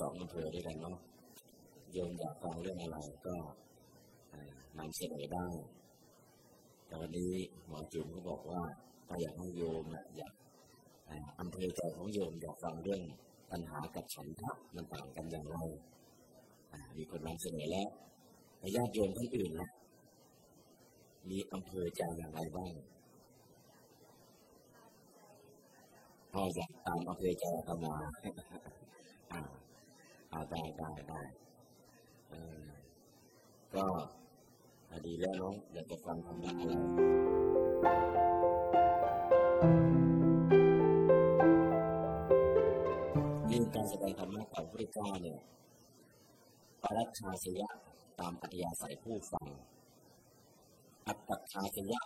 สองอำเภอด้วยกันเนาะโยมอยากฟังเรื่องอะไรก็นำเสนอได้แต่วันนี้หมอจุ๋มก็บอกว่าถ้าอยากให้โยมนะอยากอำเภอใจของโยมอยากฟังเรื่องปัญหากับฉันทะมันต่างกันอย่างไรมีคนนำเสนอแล้วญาติโยมท่านอื่นนะมีอำเภอใจอย่างไรบ้างพ่อจะตามอำเภอใจเข้ามา อ่าอาได้ได้ได้ก็ดีแล้วน้องอยากจะฟังธรรมะอะไรนี่การแสดงธรรมะของพระเจ้าเนี่ยปรัชชาสยะตามอัธยาศัยผู้ฟัง อัตตชาสยะ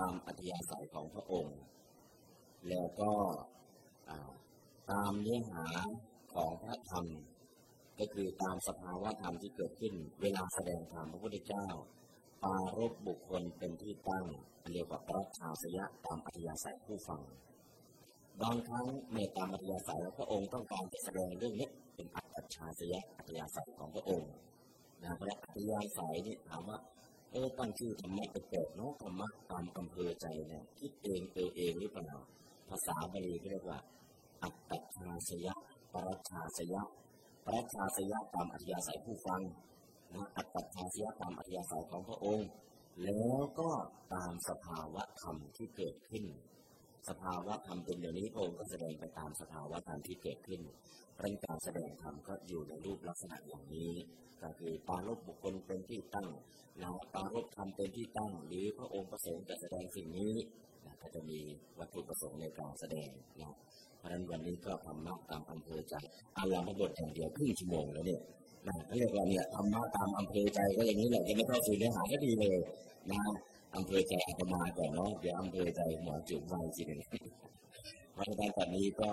ตามอัธยาศัยของพระองค์ แล้วก็ตามเนื้อหาของพระธรรม ก็คือตามสภาวะธรรมที่เกิดขึ้น เวลาแสดงธรรมพระพุทธเจ้าปารบบุคคลเป็นที่ตั้งเรียกว่าพระชาสยะตามอัธยาศัยผู้ฟัง บางครั้งในตามอัธยาศัยพระองค์ต้องการจะแสดงเรื่องนี้เป็นอัตชาสยะอัธยาศัยของพระองค์นะเพราะอัธยาศัยนี่ถามว่าเออตั้งชื่อธรรมะไปเกิดเนาะธรรมะตามอำเภอใจเนี่ยคิดเองเตอเองหรือเปล่าภาษาบาลีเรียกว่า อัตตชาสยะปรัชชาสยะ ปรัชาสยะตามอัธยาศัยผู้ฟังนะอัตตาสยะตามอัธยาศัยของพระองค์ แล้วก็ตามสภาวะธรรมที่เกิดขึ้น สภาวะธรรมเป็นอย่างนี้พระองค์ก็แสดงไปตามสภาวะธรรมที่เกิดขึ้นเรื่องการแสดงธรรมก็อยู่ในรูปลักษณะอย่างนี้ ก็คือปารบบุคคลเป็นที่ตั้งนะปารบธรรมเป็นที่ตั้ง หรือพระองค์ประสงค์จะแสดงสิ่งนี้ก็จะมีวัตถุประสงค์ในการแสดงนะ ราะฉะนั้นวันนี้ก็ธรรมะตามอำเภอใจอาลามบทแห่งเดียวครึ่งชั่วโมงแล้วเนี่ยนะเรียกว่าเนี่ยธรรมะตามอำเภอใจก็อย่างนี้แหละจะไม่เข้าสู่เนื้อหาก็ดีเลยนะอำเภอใจอาตมาก่อนเนาะเดี๋ยวอำเภอใจหมอจุ๋มวางจีนึงเพราะฉะนั้นตอนนี้ก็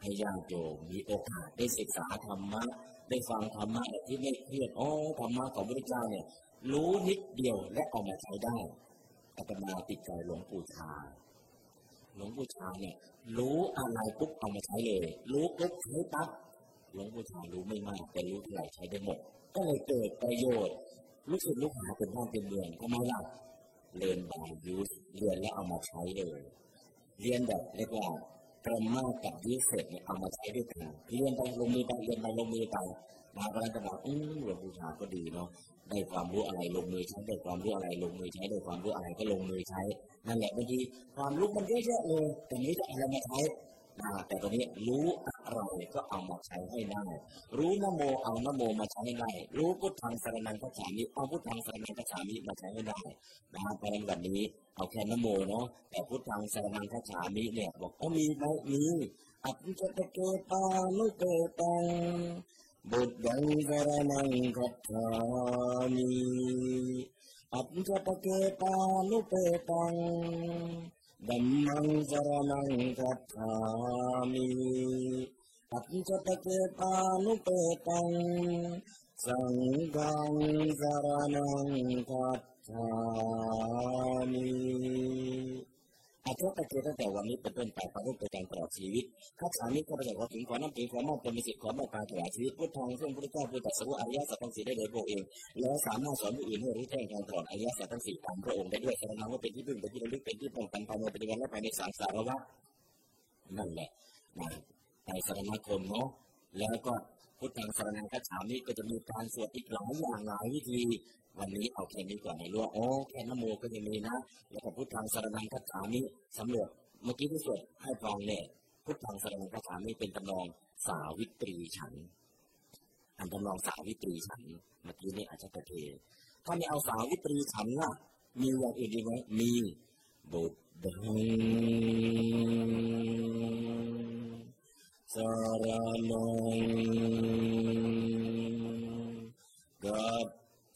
ให้ญาติโยมมีโอกาสได้ศึกษาธรรมะได้ฟังธรรมะที่ไม่เครียดอ๋อธรรมะของพระเจ้าเนี่ย รู้นิดเดียวและเอามาใช้ได้อาตมาติดใจหลวงปู่ชา หลวงปู่ชาเนี่ย รู้อะไรปุ๊บเอามาใช้เลย รู้ปุ๊บใช้ปั๊บหลวงปู่ชารู้ไม่มากแต่รู้เท่าไหร่ใช้ได้หมด ก็เลยเกิดประโยชน์ ลูกศิษย์ลูกหาเป็นบ้านเป็นเมืองทำไมล่ะเรียนบายยูสเรียนแล้วเอามาใช้เลยเรียนแบบเรียกว่าปรมากับยูเสร็จเนี่ยเอามาใช้ด้วยกันเรียนไปลงมือไปเรียนไปลงมือไปมาก็แล้วจะบอกอืมหลวงปู่ชาก็ดีเนาะได้ความรู้อะไรลงมือใช้ได้ความรู้อะไรลงมือใช้ได้ความรู้อะไรก็ลงมือใช้ นั่นแหละบางทีความรู้มันเยอะๆเลยแต่นี้จะอะไรมาใช้แต่ตอนนี้รู้อะไรก็เอามาใช้ให้ได้ รู้นโมเอานโมมาใช้ให้ได้ รู้พุทธังสรนังพระฉามิเอาพุทธังสรนังพระฉามิมาใช้ให้ได้นะเพราะฉะนั้นวันนี้เอาแค่นโมเนาะแต่พุทธังสรนังพระฉามิเนี่ยบอกก็มีไหมมีอัปจตเกตานุเกตังบุตรังสรนังคัจฉามิอัปจตเกตานุเปตังดัมมังสรนังคัจฉามิ อัปจตเกตานุเปตังสังฆังสรนังคัจฉามิอั เพราะตะเกียตั้งแต่วันนี้เป็นต้นไปพระรูปไปการตลอดชีวิตข้าสามีข้าพเจ้าขอถึงขอน้ำถึงขอมอบเป็นสิทธิ์ขอมอบการตลอดชีวิตพุทธังซึ่งพระเจ้าผู้ตรัสรู้อริยสัจทั้งสี่ได้โดยพระเองแล้วสามารถสอนผู้อื่นให้รู้แจ้งการตลอดอริยสัจทั้งสี่ตามพระองค์ได้ด้วยแสดงว่าเป็นที่พึ่งเป็นที่ระลึกเป็นที่ป้องกันภายในปัจจุบันและภายในสังสารวัฏนั่นแหละนะในสารณคมเนาะแล้วก็พุทธังสรนังคัจฉามิก็จะมีการสวดอีกหลายอย่างหลายวิธี วันนี้เอาแค่นี้ก่อนในรั้วโอ้แค่นโมก็ยังมีนะแล้วก็พุทธังสารนังคัจฉามิสำรวจเมื่อกี้ที่สวดให้ฟังเนี่ยพุทธังสารนังคัจฉามิเป็นตำนองสาวิตรีฉัน อันตำนองสาวิตรีฉันเมื่อกี้นี่อาจจะตะเทถ้าไม่เอาสาวิตรีฉันล่ะมีอย่างอื่นดีไหมมีบุตรสารนังกัจฉามิดัมมังสารนังกัจ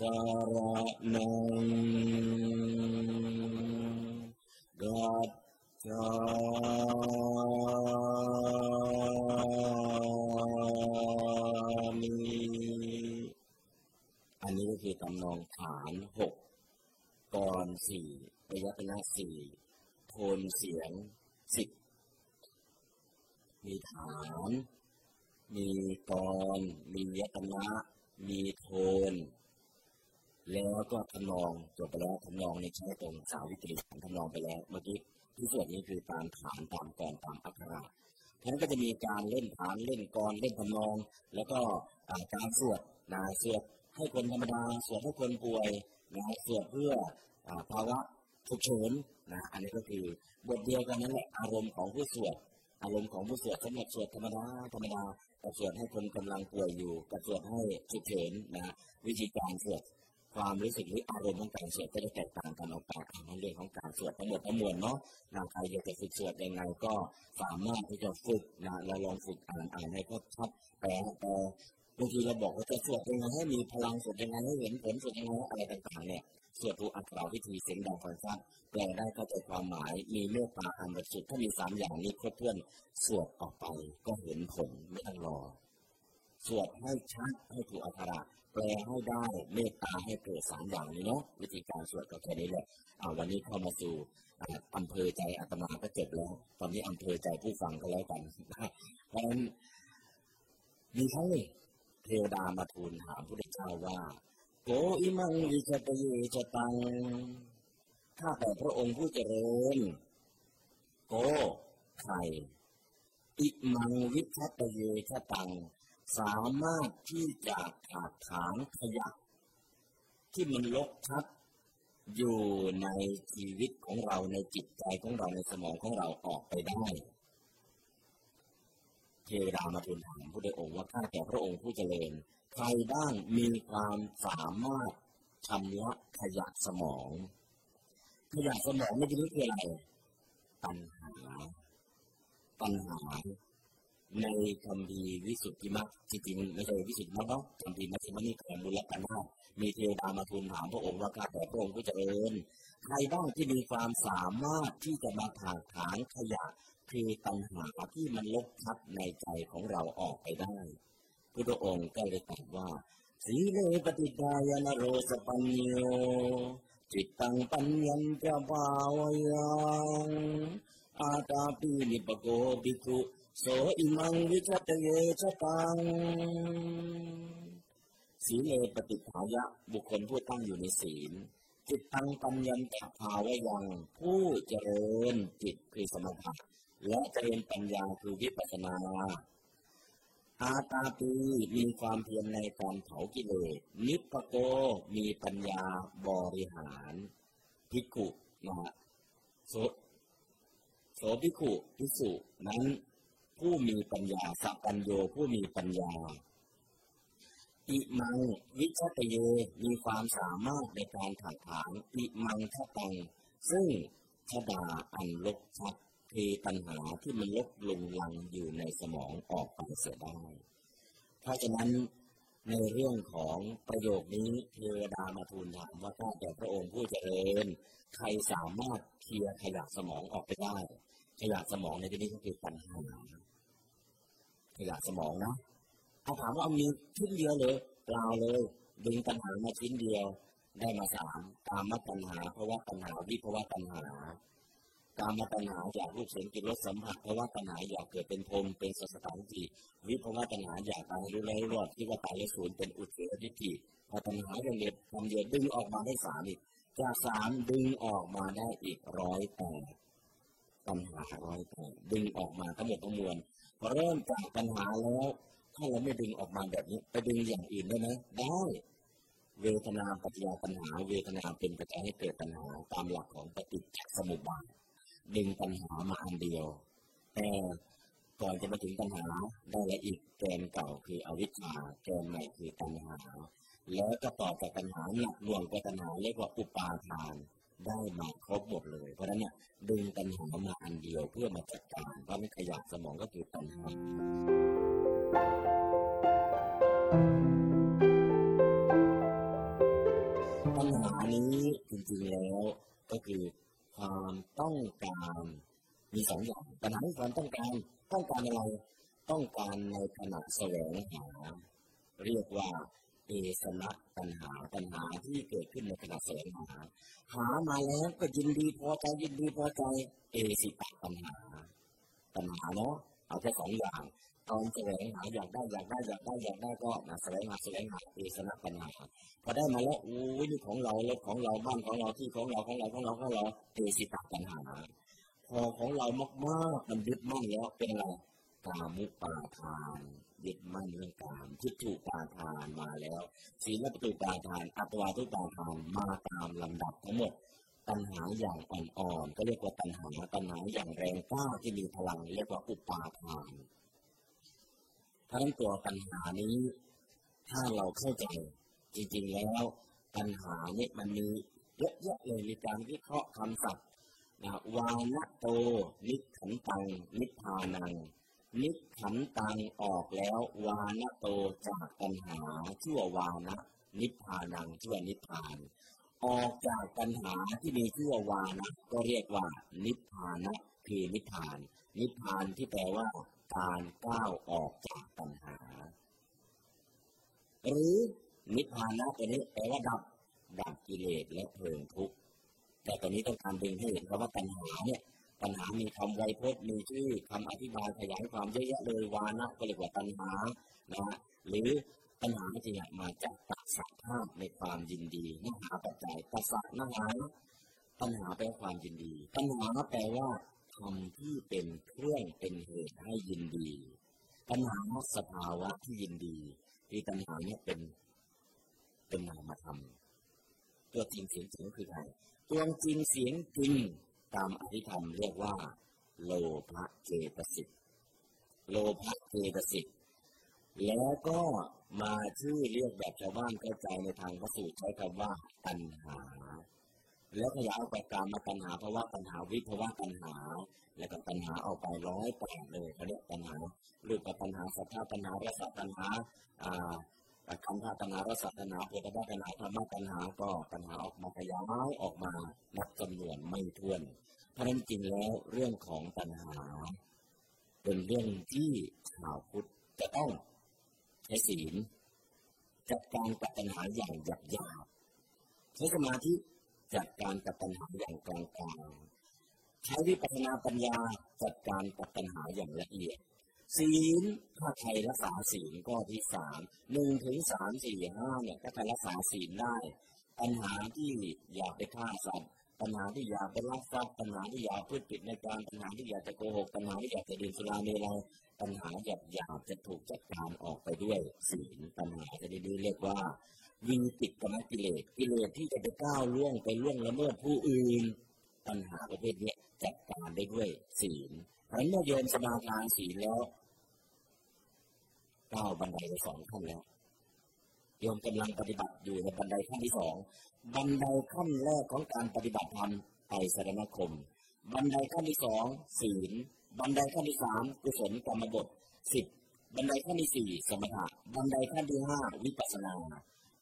สารนังกัจฉามิอันนี้ก็คือตำนองฐานหกกรสี่ระยะเป็นสี่โทนเสียงสิบมีฐาน มีกร มียตนะ มีโทน แล้วก็ทำนองจบไปแล้วทำนองในใช้ตรงสาวิตรีทำนองไปแล้วเมื่อกี้ที่ส่วนนี้คือตามฐานตามกรตามอักขระฉะนั้นก็จะมีการเล่นฐานเล่นกรเล่นทำนอง แล้วก็การสวดนะสวดให้คนธรรมดาสวดให้คนป่วยนะสวดเพื่อภาวะฉุกเฉินนะอันนี้ก็คือบทเดียวกันนั่นแหละอารมณ์ของผู้สวดอารมณ์ของผู้สวดสำหรับสวดธรรมดาธรรมดากับสวดให้คนกำลังป่วยอยู่กับสวดให้ฉุกเฉินนะวิธีการสวด ความรู้สึกหรืออารมณ์ของการสวดก็จะแตกต่างกันออกไปในเรื่องของการสวดทั้งหมดทั้งมวลเนาะนะใครอยากจะฝึกสวดยังไงก็สามารถที่จะฝึกนะเราลองฝึกอ่านอ่านให้ก็ชัดแปลแต่บางทีเราบอกว่าจะสวดยังไงให้มีพลังสวดยังไงให้เห็นผลสวดยังไงอะไรต่างๆเนี่ยสวดถูกอักขระวิธีเสียงดังฟังชัดแปลได้เข้าใจความหมายมีเมตตาอันบริสุทธิ์ถ้ามีสามอย่างนี้ครบถ้วนสวดออกไปก็เห็นผลไม่ต้องรอสวดให้ชัดให้ถูกอักขระ แปลให้ได้เมตตาให้เกิดสามอย่างนี้เนาะวิธีการสวดก็แค่นี้แหละวันนี้เข้ามาสู่อำเภอใจอาตมาก็จบแล้วตอนนี้อำเภอใจผู้ฟังก็แล้วกันเพราะฉะนั้นมีทั้งเทวดามาทูลถามพระพุทธเจ้าว่าโกอิมังวิจตเยจตังข้าแต่พระองค์ผู้เจริญโกไข่อิมังวิชัตเยชตัง สามารถที่จะขาดถางขยะที่มันลกทับอยู่ในชีวิตของเราในจิตใจของเราในสมองของเราออกไปได้เทวดามาทูลถามพระองค์ว่าข้าแต่พระองค์ผู้เจริญใครบ้างมีความสามารถชำระขยะสมอง ขยะสมองไม่ใช่คืองอะไรปัญหา ปัญหา ในคำพีวิสุทธิมรรคจริงๆไม่ใช่วิสุทธิมรรคเนาะคำพีมัชฌิมนิกายมูลกันห้ามีเทวดามาทูลถามพระองค์ว่าข้าแต่พระองค์ผู้เจริญใครบ้างที่มีความสามารถที่จะมาถากถางขยะคือปัญหาที่มันลกทับในใจของเราออกไปได้พุทธองค์ก็เลยตรัสว่าสีเลปฏิกายนโรสปัญโยจิตตังปัญญัจะภาวยังอาตาปีนิปโกภิกขุ โสอิมังวิชัตเยชตังสีเลปฏิภายะบุคคลผู้ตั้งอยู่ในศีล จิตตังปัญญัญจะภาวยัง ผู้เจริญจิตคือสมถะและเจริญปัญญาคือวิปัสสนาอาตาปีมีความเพียรในการเผากิเลสนิพพโกมีปัญญาบริหารภิกขุนะฮะโสโสภิกขุภิกษุนั้น ผู้มีปัญญาสัพปัญโยผู้มีปัญญา อิมังวิชตเยมีความสามารถในการถักถางอิมังทตังซึ่งชดาอันลกชัดเทปัญหาที่มันลกลงลังอยู่ในสมองออกไปเสียได้ เพราะฉะนั้นในเรื่องของประโยคนี้เทวดามาทูลถามว่าข้าแต่พระองค์ผู้เจริญ ใครสามารถเคลียร์ขยะสมองออกไปได้ ขยะสมองในที่นี้ก็คือปัญหา ขยะสมองนะถ้าถามว่าเอามีชิ้นเดียวเลยเปล่าเลยดึงปัญหามาชิ้นเดียว ได้มาสามตามมาปัญหาเพราะว่าปัญหาวิภาวะปัญหาการมาปัญหาอยากรูปเสียงกินรสสัมผัสเพราะว่าปัญหาอยากเกิดเป็นพรมเป็นสสตานจิวิภาวะปัญหาอยากตายรู้แล้วรอดที่ว่าตายแล้วศูนย์เป็นอุเฉทิฏฐิพอปัญหาเรียบทำเดียวดึงออกมาได้สามอีกจากสามดึงออกมาได้อีกร้อยแปดปัญหาร้อยแปดดึงออกมาทั้งหมดทั้งมวล พอเริ่มจากปัญหาแล้วถ้าเราไม่ดึงออกมาแบบนี้ ไปดึงอย่างอื่นได้ไหมได้เวทนาปัจจัยปัญหา เวทนาเป็นปัจจัยให้เกิดปัญหาตามหลักของปฏิจจสมุปบาทดึงปัญหามาอันเดียว แต่ก่อนจะมาถึงปัญหาได้ละอีกแกนเก่าคืออวิชชาแกนใหม่คือปัญหา แล้วก็ต่อจากปัญหาหนักหน่วงกว่าปัญหาเรียกว่าอุปาทาน ได้มาครบหมดเลย เพราะฉะนั้นเนี่ยดึงปัญหามาอันเดียวเพื่อมาจัดการเพราะไม่ขยะสมองก็คือปัญหาปัญหานี้จริงๆแล้วก็คือความต้องการมีสองอย่างปัญหาที่ความต้องการต้องการอะไรต้องการในขณะแสวงหา เรียกว่า เอสนะปัญหาปัญหาที่เกิดขึ้นในขณะแสวงหา หามาแล้วก็ยินดีพอใจยินดีพอใจ เอสิตปัญหาปัญหาเนาะเอาแค่สองอย่างตอนแสวงหาอยากได้อยากได้อยากได้อยากได้ก็มาแสวงหาแสวงหาเอสนะปัญหาพอได้มาแล้วอู้นี่ของเรารถของเราบ้านของเราที่ของเราของเราของเราของเราเอสิตปัญหาพอของเรามากๆมันยึดมั่นแล้วเป็นอะไรกามุปาทาน ยึดมั่นเรื่องการทิฏฐุปาทานมาแล้วศีลปฏิปาทานอัตวาทุปาทานมาตามลำดับทั้งหมดปัญหาอย่างอ่อนๆก็เรียกว่าปัญหาปัญหาอย่างแรงกล้าที่มีพลังเรียกว่าอุปาทานทั้งตัวปัญหานี้ ถ้าเราเข้าใจจริงๆแล้วปัญหาเนี่ยมันมีเยอะแยะเลยมีการวิเคราะห์คำศัพท์นะวานะโต นิขันตังนิพานัง นิขันตังออกแล้ว วานะโตจากปัญหาชั่ววานะ นิพพานังชั่วนิพพาน ออกจากปัญหาที่มีชั่ววานะ ก็เรียกว่า นิพพานะคือนิพพาน นิพานที่แปลว่า การก้าวออกจากปัญหา หรือนิพพานะตัวนี้แปลว่าดับดับกิเลสและเพลิงทุกข์แต่ตอนนี้ต้องการดึงให้เห็นว่าปัญหาเนี่ย ปัญหามีคำไวยพจน์มีชื่อคำอธิบายขยายความเยอะแยะเลยวานะก็เรียกว่าปัญหานะหรือปัญหาจริงมาจากตัสะภาพในความยินดีนหาปัจจัยตัสะนหาปัญหาแปลความยินดีปัญหาแปลว่าธรรมที่เป็นเครื่องเป็นเหตุให้ยินดีปัญหาสภาวะที่ยินดีที่ปัญหาเนี่ยเป็นเป็นนามธรรมตัวจริงเสียงจริงคืออะไรตัวจริงเสียงจริง ตามอธิธรรมเรียกว่า โลภะเจตสิกโลภะเจตสิกแล้วก็มาชื่อเรียกแบบชาวบ้านเข้าใจในทางพระสูตรใช้คำว่าตัณหา แล้วขยายออกไปกามมาตัณหาภาวะตัณหาวิภาวะตัณหา แล้วก็ตัณหาเอาไปร้อยแปดเลยเขาเรียกตัณหารูปตัณหาสัทธาตัณหารสตัณหาอ่า คำว่าตัณหารสตัณหาโพธิตัณหาธรรมตัณหาก็ตัณหาออกมาขยายออกมานับจำนวนไม่ถ้วน เพราะนั้นจริงแล้วเรื่องของตัณหา เป็นเรื่องที่ชาวพุทธจะต้องใช้ศีลจัดการกับปัญหาอย่างหยาบหยาบใช้สมาธิจัดการกับปัญหาอย่างกลางๆใช้วิปัสนาปัญญาจัดการกับปัญหาอย่างละเอียด ศีลถ้าใครรักษาศีลก็ที่สามหนึ่งถึงสามสี่ห้าเนี่ยถ้าใครรักษาศีลได้ ปัญหาที่อยากไปฆ่าสัตว์ปัญหาที่อยากไปลักทรัพย์ปัญหาที่อยากพูดปิดในการปัญหาที่อยากจะโกหกปัญหาที่อยากจะดื่มสุราเมลัยปัญหาหยาบหยาบจะถูกจัดการออกไปด้วยศีลปัญหาจะได้เรียกว่าวิงติดกรรมกิเลสกิเลสที่จะไปก้าวล่วงไปล่วงละเมิดผู้อื่น ปัญหาประเภทนี้จัดการได้ด้วยศีลเพราะเมื่อโยมสมาทานศีลแล้ว ก้าวบันไดไปสองขั้นแล้วโยมกำลังปฏิบัติอยู่ในบันไดขั้นที่สองบันไดขั้นแรกของการปฏิบัติธรรมไตรสรณคม บันไดขั้นที่สองศีลบันไดขั้นที่สามกุศลกรรมบทสิบบันไดขั้นที่สี่สมถะบันไดขั้นที่ห้าวิปัสสนา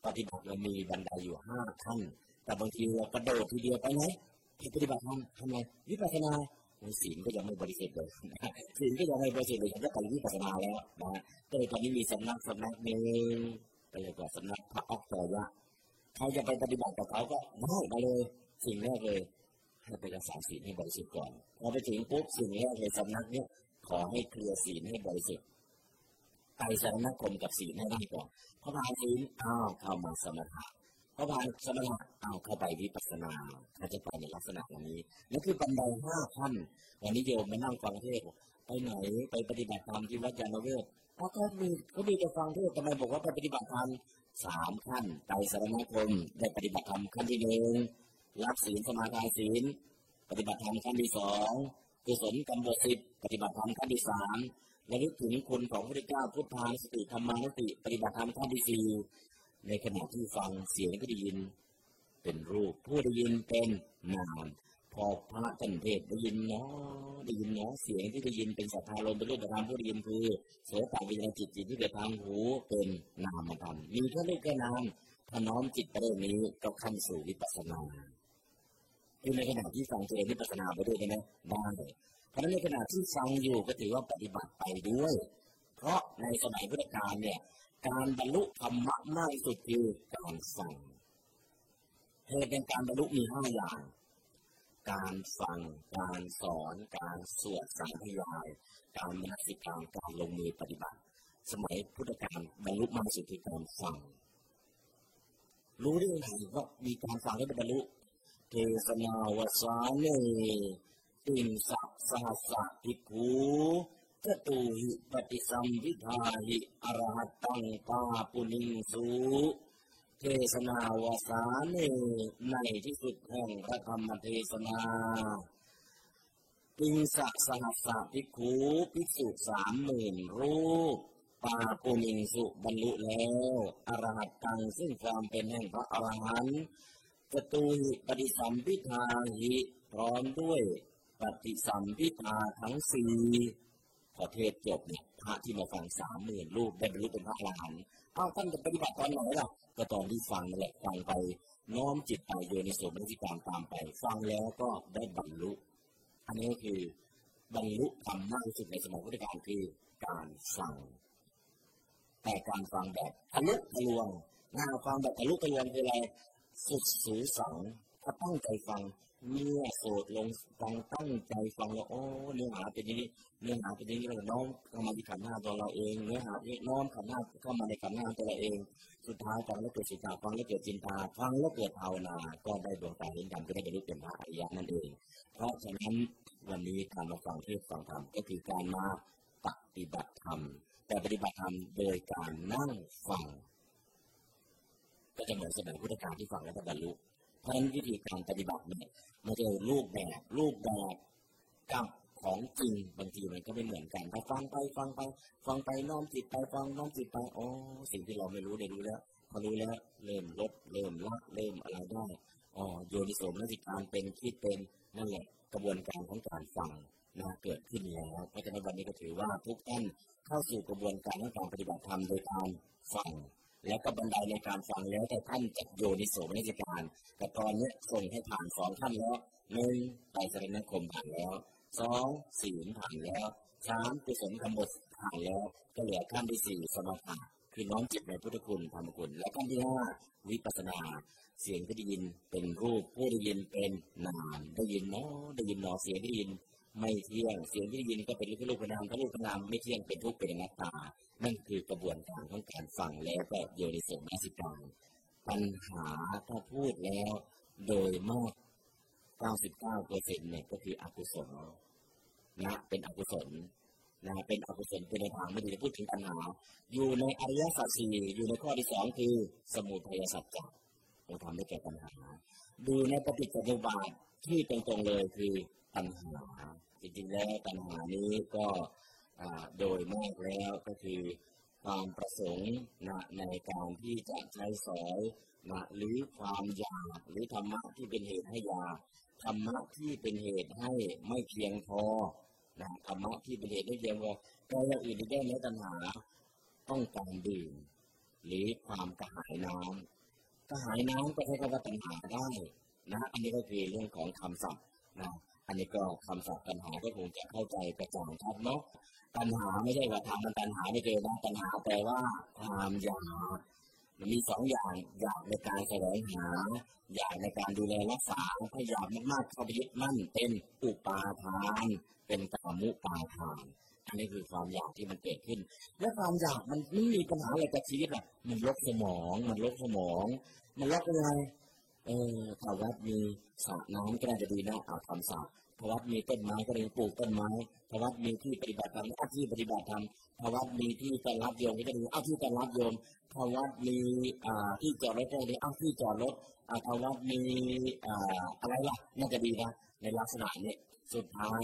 ปฏิบัติเรามีบันไดอยู่ห้าขั้น แต่บางทีเรากระโดดทีเดียวไปไหนปฏิบัติธรรมทำไงวิปัสสนา ศีลก็ยังไม่บริสุทธิ์เลยศีลก็ยังไม่บริสุทธิ์เลยฉันจะไปวิปัสสนาแล้วนะก็เลยตอนนี้มีสำนักสำนักหนึ่งก็เลยกว่าสำนักพระอักษรยะใครจะไปปฏิบัติกับเขาก็ได้มาเลยสิ่งแรกเลยให้ไปรักษาศีลให้บริสุทธิ์ก่อนพอไปถึงปุ๊บสิ่งแรกเลยสำนักเนี้ยขอให้เคลียร์ศีลให้บริสุทธิ์ไปสารณคมกับศีลให้ได้ก่อนพอผ่านศีลอ้าวเข้ามาสมถะ พอผ่านสมถะอ้าเข้าไปวิปัสสนาถ้าจะไปในลักษณะนี้นั่นคือบันไดห้าขั้นวันนี้โยมมานั่งฟังเทศไปไหนไปปฏิบัติธรรมที่วัดยานเวศเขาก็มีเขามีจะฟังเทศทำไมบอกว่าไปปฏิบัติธรรมสามขั้นไตรสรณคมได้ปฏิบัติธรรมขั้นที่หนึ่งรับศีลสมาทานศีล ปฏิบัติธรรมขั้นที่สองกุศลกรรมบทสิบปฏิบัติธรรมขั้นที่สามและลึกถึงคุณของพระพุทธเจ้าพุทธานุสติธรรมานุสติ ปฏิบัติธรรมขั้นที่สี่ ในขณะที่ฟังเสียงก็ได้ยิน เป็นรูป ผู้ได้ยินเป็นนามพอพระท่านเทศได้ยินเนาะได้ยินเนาะเสียงที่ได้ยินเป็นสัทธาลมเป็นรูปธรรมผู้ได้ยินคือโสตวิญญาณจิตจิตที่เกิดทางหูเป็นนามธรรมมีแค่รูปแค่นามถ้าน้อมจิตไปเรื่องนี้ก็ขั้นสู่วิปัสสนาคือในขณะที่ฟังเจริญวิปัสสนาไปด้วยนะได้เพราะฉะนั้นในขณะที่ฟังอยู่ก็ถือว่าปฏิบัติไปด้วย เพราะในสมัยพุทธกาลเนี่ย การบรรลุธรรมะมากที่สุดคือการฟังเหตุเป็นการบรรลุมีห้าอย่าง การฟัง การสอน การสวดสาธยาย การมนสิการการลงมือปฏิบัติ สมัยพุทธกาลบรรลุมากที่สุดคือการฟัง รู้ได้ยังไงว่ามีการฟังแล้วบรรลุเทศนาวสาเนติงสัพสหัสสะภิกขุจ ตุหิปฏิสัมพิทาหิอรหัตตังปาปุนิงสุเทศนาวสาเนในที่สุดแห่งพระธรรมเทศนาติงสัสหัสสะภิกขุภิกษุสามหมื่นรูปปาปุนิงสุบรรลุแล้วอรหัตตังซึ่งความเป็นแห่งพระอรหันต์จตุหิปฏิสัมพิทาหิพร้อมด้วยปฏิสัมพิทาทั้งสี่ พอเทศจบเนี่ยพระที่มาฟังสามหมื่นรูปได้บรรลุเป็นพระอรหันต์อ้าท่านจะปฏิบัติตอนไหนล่ะก็ตอนที่ฟังแหละฟังไปน้อมจิตไปโยนิสมนสิการตามไป ฟังแล้วก็ได้บรรลุ อันนี้คือบรรลุธรรมมากที่สุดในสมัยพุทธกาลคือการฟัง แต่การฟังแบบทะลุทะลวงงานฟังแบบทะลุทะลวงคืออะไรสุดสูสังถ้าตั้งใจฟัง เมื่อโสดลงฟังตั้งใจฟังแล้วโอ้เนื้อหาเป็นย่างนี้เนื้อหาเป็นย่างนี้เราน้อมเข้ามาที่ขันธ์หน้าตัวเราเองเนื้อหาที่น้อมขันธ์หน้าเข้ามาในขันธ์หน้าตัวเราเอง สุดท้ายฟังแล้วเกิดสิตาฟังแล้วเกิดจินตาฟังแล้วเกิดภาวนาก็ได้ดวงตาเห็นธรรมก็ได้บรรลุเป็นพระอริยะนั่นเอง เพราะฉะนั้นวันนี้การมาฟังเทศฟังธรรมก็คือการมาปฏิบัติธรรมแต่ปฏิบัติธรรมโดยการนั่งฟัง ก็จะเหมือนสมัยพุทธกาลที่ฟังแล้วบรรลุ ราะฉะนั้นวิธีการปฏิบัติเนี่ยมันจะรูปแบบรูปแบบกับของจริงบางทีมันก็ไม่เหมือนกันถ้าฟังไปฟังไป ฟังไปน้อมจิตไปฟังน้อมจิตไปอ๋อสิ่งที่เราไม่รู้ได้รู้แล้วพอรู้แล้วเริ่มลดเริ่มละเริ่มอะไรได้อ๋อโยนิโสมนสิการเป็นคิดเป็นนั่นแหละกระบวนการของการฟังนะเกิดขึ้นแล้วเพราะฉะนั้นวันนี้ก็ถือว่าทุกท่านเข้าสู่กระบวนการของการปฏิบัติธรรมโดยการฟัง แล้วก็บันไดในการฟังแล้วแต่ท่านจะโยนิโสมนสิการ แต่ตอนนี้ส่งให้ผ่านสองท่านแล้วหนึ่งไตรสรณคมผ่านแล้วสองศีลผ่านแล้วสามกุศลธรรมบทผ่านแล้วก็เหลือขั้นที่สี่สมาธิคือน้อมจิตในพุทธคุณธรรมคุณ และขั้นที่ห้าวิปัสสนา เสียงที่ได้ยินเป็นรูปผู้ได้ยินเป็นนามได้ยินเนาะได้ยินเนาะเสียงที่ได้ยิน ไม่เที่ยง เสียงที่ได้ยินก็เป็นรูปรูปนามถ้ารูปนามไม่เที่ยงเป็นทุกข์เป็นอนัตตา นั่นคือกระบวนการของการฟังแล้วก็โยนิโสมนสิการปัญหาถ้าพูดแล้วโดยมาก 99เปอร์เซ็นต์เนี่ยก็คืออกุศลนะเป็นอกุศลนะเป็นอกุศลเป็นในทางไม่ดีพูดถึงปัญหา อยู่ในอริยสัจสี่อยู่ในข้อที่สองคือสมุทัยสัจจะเราทำให้แก่ปัญหา ดูในปฏิจจสมุปบาทที่ตรงๆเลยคือปัญหา จริงๆแล้วปัญหานี้ก็โดยมากแล้วก็คือความประสงค์นะในการที่จะใช้สอยนะหรือความอยากหรือธรรมะที่เป็นเหตุให้อยากธรรมะที่เป็นเหตุให้ไม่เพียงพอนะธรรมะที่เป็นเหตุให้เพียงพอแต่อย่างอื่นที่ได้ในตัณหาต้องการดื่มหรือความกระหายน้ำกระหายน้ำก็ใช้คำว่าตัณหาได้นะอันนี้ก็คือเรื่องของคำศัพท์นะ อันนี้ก็คำศัพท์ตัณหาก็คงจะเข้าใจกระจ่างชัดเนาะตัณหาไม่ใช่ว่าทำมันตัณหาไม่เกินะตัณหาแปลว่าความอยากมันมีสองอย่างอยากในการแสวงหาอยากในการดูแลรักษาถ้าอยากมากๆเข้าไปยึดมั่นเป็นอุปาทาน เป็นกามุปาทาน อันนี้คือความอยากที่มันเกิดขึ้น และความอยากมันไม่มีปัญหาอะไรกับชีวิตหรอกมันลบสมอง มันลบสมอง มันลบอะไร เออถ้าวัดมีสระน้ำก็น่าจะดีนะเอาทำสระถ้าวัดมีต้นไม้ก็เลยปลูกต้นไม้ถ้าวัดมีที่ปฏิบัติธรรมอาที่ปฏิบัติธรรมถ้าวัดมีที่ต้อนรับโยมก็จะดีเอาที่ต้อนรับโยมถ้าวัดมีอ่าที่จอดรถก็ดีเอาที่จอดรถอ่าถ้าวัดมีอ่าอะไรล่ะน่าจะดีนะในลักษณะนี้สุดท้าย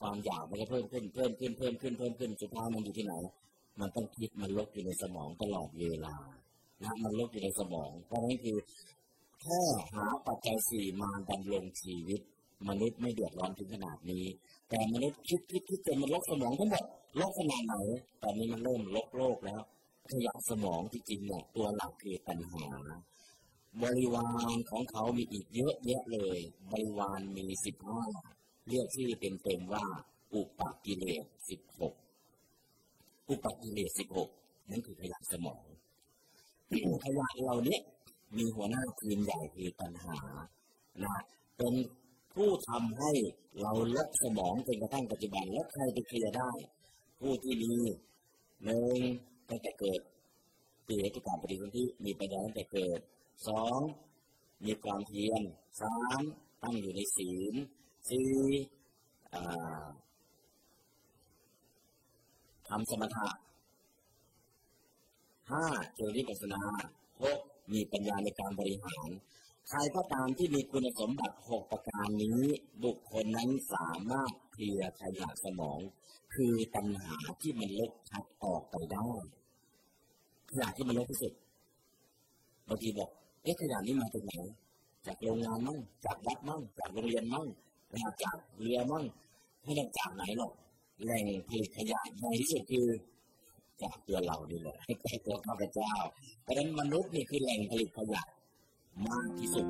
ความอยากมันก็เพิ่มขึ้นเพิ่มขึ้นเพิ่มขึ้นเพิ่มขึ้นสุดท้ายมันอยู่ที่ไหน มันต้องคิดมันลบอยู่ในสมองตลอดเวลานะมันลบอยู่ในสมองเพราะนั้นคือ แค่หาปัจจัยสี่มาดำรงชีวิต มนุษย์ไม่เดือดร้อนถึงขนาดนี้ แต่มนุษย์คิดคิดคิดจนมันลบสมองทั้งหมดลบขนาดไหนตอนนี้มันเริ่มลบโลกแล้ว ขยะสมองที่จริงเนี่ยตัวหลักคือปัญหาบริวารของเขามีอีกเยอะแยะเลย บริวารมีสิบห้าเรียกชื่อเต็มๆว่า อุปกิเลสสิบหกอุปกิเลสสิบหกนั่นคือขยะสมองขยะเหล่านี้ มีหัวหน้าทีมใหญ่คือปัญหานะเป็นผู้ทำให้เราลดสมองจนกระทั่งปัจจุบันแล้วใครไปเคลียร์ได้ ผู้ที่มีหนึ่งตั้งแต่เกิดเปีเหตุการปฏิสนธิมีปัญญาตั้งแต่เกิดสองมีความเพียรสามตั้งอยู่ในศีลสี่ทำสมถะห้าเจริญปัสนาหก มีปัญญาในการบริหาร ใครก็ตามที่มีคุณสมบัติหกประการนี้ บุคคลนั้นสามารถเคลียร์ขยะสมอง คือปัญหาที่มันลบชัดออกไปได้ขยะที่มันลบที่สุดบางทีบอกเอ๊ะขยะนี้มาจากไหนจากโรงงานมั่งจากวัดมั่งจากโรงเรียนมั่งจากเรือมั่งไม่ได้จากไหนหรอกแหล่งผลิตขยะในที่สุดคือ จากตัวเรานี่แหละให้ใกล้ตัวข้าพเจ้า เพราะฉะนั้นมนุษย์นี่คือแหล่งผลิตขยะมากที่สุด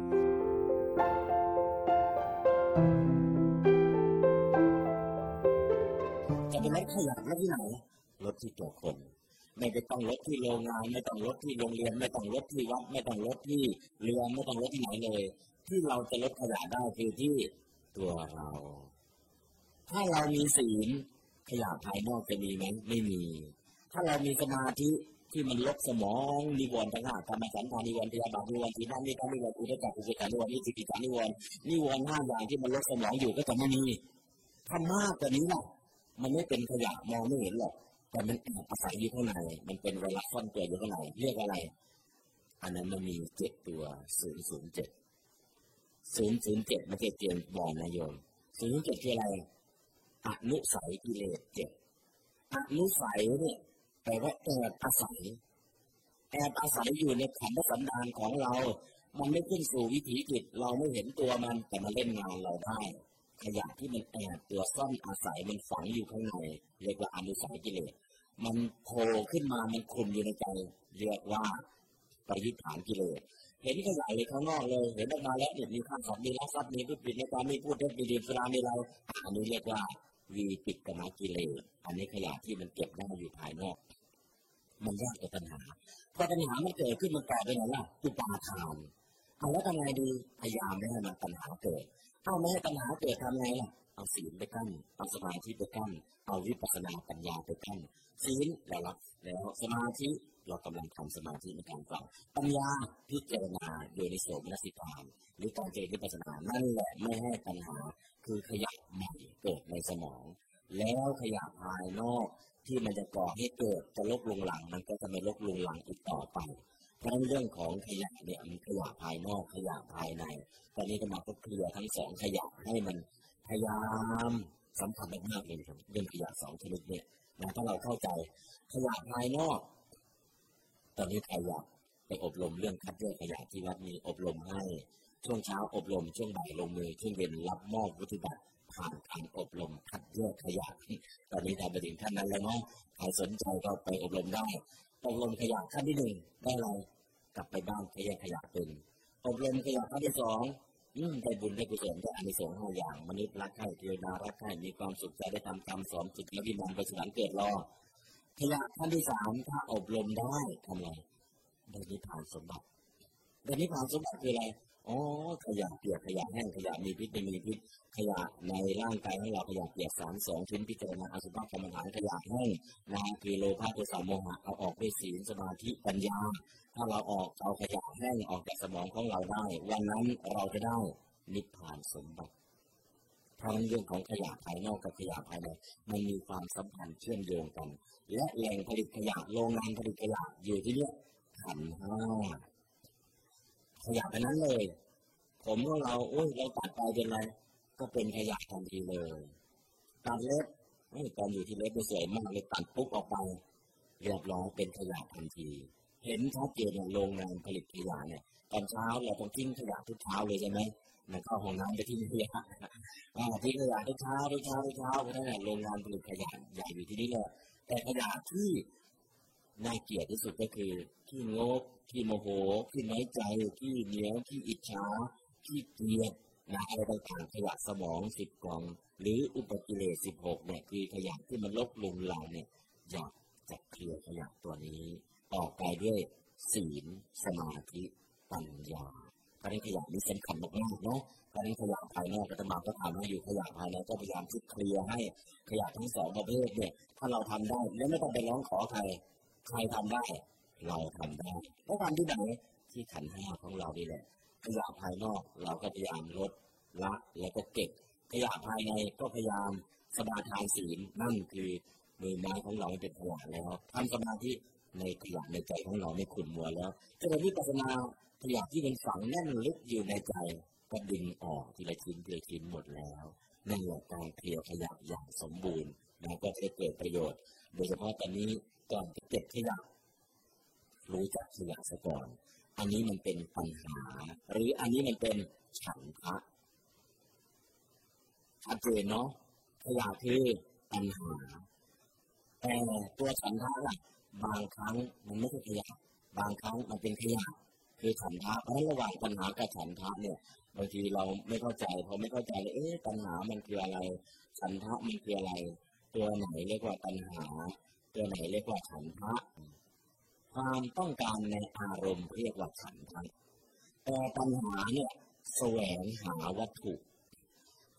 จะไปลดขยะลดที่ไหนลดที่ตัวคน ไม่ไปต้องลดที่โรงงาน ไม่ต้องลดที่โรงเรียน ไม่ต้องลดที่วัด ไม่ต้องลดที่เรือไม่ต้องลดที่ไหนเลย ที่เราจะลดขยะได้คือที่ตัวเรา ถ้าเรามีศีลขยะภายนอกจะมีไหมไม่มี ถ้าเรามีสมาธิที่มันลบสมองนิวรณ์ทั้งห้ากรรมฉันทานิวรณ์พยาบาทนิวรณ์ทีนั่นนี่ทั้งนิวรณ์อุทจักอุเบกขานิวรณ์นิสิกิจานิวรณ์นิวรณ์ห้าอย่างที่มันลบสมองอยู่ก็จะไม่มีถ้ามากกว่านี้ล่ะมันไม่เป็นขยะมองไม่เห็นหรอกแต่มันอาศัยอยู่ข้างในมันเป็นเวลาซ่อนตัวอยู่ข้างในเรียกอะไร อันนั้นมันมีเจ็ดตัวศูนย์ศูนย์เจ็ดศูนย์ศูนย์เจ็ดไม่ใช่เตียนบอกนายโยมศูนย์เจ็ดคืออะไรอนุสัยกิเลสเจ็ดอนุสัยเนี่ย แปลว่าแอบอาศัย แอบอาศัยอยู่ในขันธสันดานของเรา มันไม่ขึ้นสู่วิถีจิต เราไม่เห็นตัวมันแต่มาเล่นงานเราได้ขยะที่มันแอบตัวซ่อนอาศัยมันฝังอยู่ข้างในเรียกว่าอนุสัยกิเลสมันโผล่ขึ้นมามันคุมอยู่ในใจเรียกว่าปริฐานกิเลสเห็นขยะเลยข้างนอกเลยเห็นออกมาแล้วเนี่ยมีข้างสัตว์มีลักทรัพย์มีผู้ผิดในการมีพูดเท็จมีดีสุรามีเราอันนี้เรียกว่า วีปิดกนากิเลสอันนี้ขยะที่มันเก็บได้อยู่ภายนอก มันยากกับปัญหาพอปัญหามันเกิดขึ้นมันกลายเป็นอะไรล่ะอุปาทานเอาแล้วทำไงดีพยายามไม่ให้มันปัญหาเกิดเอาไม่ให้ปัญหาเกิดทำไงล่ะเอาศีลไปกั้นเอาสมาธิไปกั้นเอาวิปัสสนาปัญญาไปกั้นศีลเรารับแล้วสมาธิ เรากำลังทำสมาธิในการฟังปัญญาพิจารณาโดยในโสมนสิทานหรือการเจริญวิปัสสนานั่นแหละไม่ให้ปัญหา คือขยะใหม่เกิดในสมอง แล้วขยะภายนอกที่มันจะก่อให้เกิดจะลบลงหลัง มันก็จะไม่ลบลงหลังอีกต่อไปเพราะเรื่องของขยะเนี่ยมันขยะภายนอกขยะภายใน ตอนนี้จะมาก็เคลียร์ทั้งสองขยะให้มันพยายามสำคัญมากเลยครับเรื่องขยะสองชนิดเนี่ยนะถ้าเราเข้าใจขยะภายนอก ตอนนี้ใครอยากไปอบรมเรื่องคัดแยกขยะที่วัดมีอบรมให้ ช่วงเช้าอบรม ช่วงบ่ายลงมือช่วงเย็นรับมอบวัตถุบัตรผ่านการอบรมคัดแยกขยะ ตอนนี้ทำไปถึงขั้นนั้นแล้วเนาะใครสนใจก็ไปอบรมได้ อบรมขยะขั้นที่หนึ่งได้อะไรกลับไปบ้านขยะขยะเป็นอบรมขยะขั้นที่สองได้บุญได้กุศลได้อานิสงส์ห้าอย่างมนุษย์รักใครเทวดารักใครมีความสุขใจได้ทำกรรมสอนจิตและวิญญาณไปสวรรค์เกิดรอ ขยะขั้นที่สามถ้าอบรมได้ทำไงได้นิพพานสมบัติได้นิพพานสมบัติคืออะไรอ๋อขยะเปียกขยะแห้งขยะมีพิษไม่มีพิษ ขยะในร่างกายของเราขยะเปียกสามสองชิ้นพิจารณาอสุภกรรมฐานขยะแห้งนะคือโลภะโทสะโมหะเอาออกด้วยศีลสมาธิปัญญา ถ้าเราออกเอาขยะแห้งออกจากสมองของเราได้ วันนั้นเราจะได้นิพพานสมบัติ เพราะเรื่องของขยะภายนอกกับขยะภายในมันมีความสัมพันธ์เชื่อมโยงกัน และแหล่งผลิตขยะโรงงานผลิตขยะอยู่ที่นี่ขันห้าขยะไปนั้นเลย ผมของเราโอ้ยเราตัดไปเป็นไรก็เป็นขยะทันทีเลยตัดเล็บตอนอยู่ที่เล็บสวยมากเลยตัดปุ๊บออกไปเรียบร้อยเป็นขยะทันที เห็นชัดเจนโรงงานผลิตขยะเนี่ยตอนเช้าเราต้องทิ้งขยะทุกเช้าเลยใช่ไหม มันเข้าห้องน้ำจะทิ้งขยะทิ้งขยะทุกเช้าทุกเช้าทุกเช้าเพราะนั่นแหละโรงงานผลิตขยะใหญ่อยู่ที่นี่แหละแต่ขยะที่น่าเกลียดที่สุดก็คือที่งกที่โมโหที่น้อยใจที่เหนียวที่อิจฉาที่เกลียดนะอะไรต่างๆขยะสมองสิบกล่อง หรืออุปกิเลสสิบหกเนี่ยคือขยะที่มันลบลุงเราเนี่ยอยากจะเคลียร์ขยะตัวนี้ ออกไปด้วยศีลสมาธิปัญญา การขยะนี้สำคัญมากๆเนาะการขยะภายนอกก็จะมาก็ทำให้อยู่ขยะภายในก็พยายามที่เคลียร์ให้ขยะทั้งสองประเภทเนี่ยถ้าเราทำได้แล้วไม่ต้องไปร้องขอใครใครทำได้ เราทำได้แล้วทำที่ไหนที่ขันห้าของเรานี่แหละขยะภายนอกเราก็พยายามลดละแล้วก็เก็บขยะภายในก็พยายามสมาทานศีลนั่นคือมือไม้ของเราเป็นขยะแล้วทำสมาธิ ในขยะในใจของเราไม่ขุ่นมัวแล้วจะเป็นวิปัสนาขยะที่เป็นฝังแน่นลึกอยู่ในใจก็ดึงออกทีละชิ้นทีละชิ้นหมดแล้วนั่นแหละการเคลียร์ขยะอย่างสมบูรณ์นะก็จะเกิดประโยชน์ โดยเฉพาะตอนนี้ก่อนจะเก็บขยะรู้จักขยะซะก่อน อันนี้มันเป็นปัญหา หรืออันนี้มันเป็นฉันทะชัดเจนเนาะขยะคือปัญหาแต่ตัวฉันทะล่ะ บางครั้งมันไม่ใช่ขยะ บางครั้งมันเป็นขยะคือฉันทะเพราะระหว่างปัญหากับฉันทะเนี่ยบางทีเราไม่เข้าใจพอไม่เข้าใจเลยเอ๊ะปัญหามันคืออะไรฉันทะมันคืออะไร ตัวไหนเรียกว่าปัญหา ตัวไหนเรียกว่าฉันทะความต้องการในอารมณ์เรียกว่าฉันทะแต่ปัญหาเนี่ยแสวงหาวัตถุ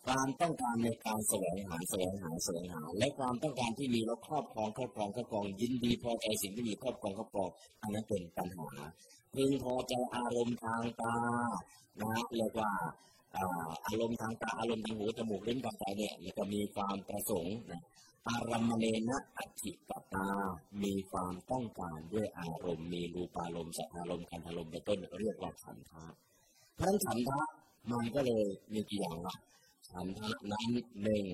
ความต้องการในการแสวงหาแสวงหาแสวงหา และความต้องการที่มีแล้วครอบครองครอบครองครอบครองยินดีพอใจสิ่งที่มีครอบครองครอบครองอันนั้นเป็นปัญหาพึงพอใจอารมณ์ทางตานะเรียกว่าอารมณ์ทางตาอารมณ์ทางหูจมูกลิ้นกายใจเนี่ยจะมีความประสงค์นะอารมเนนะอัติปตา มีความต้องการด้วยอารมณ์ มีรูปารมณ์สัทธารมณ์คันธารมณ์เป็นต้นเรียกว่าฉันทะเพราะฉันฉันทะมันก็เลยมีกี่อย่างละ ฉันทะนั้นหนึ่ง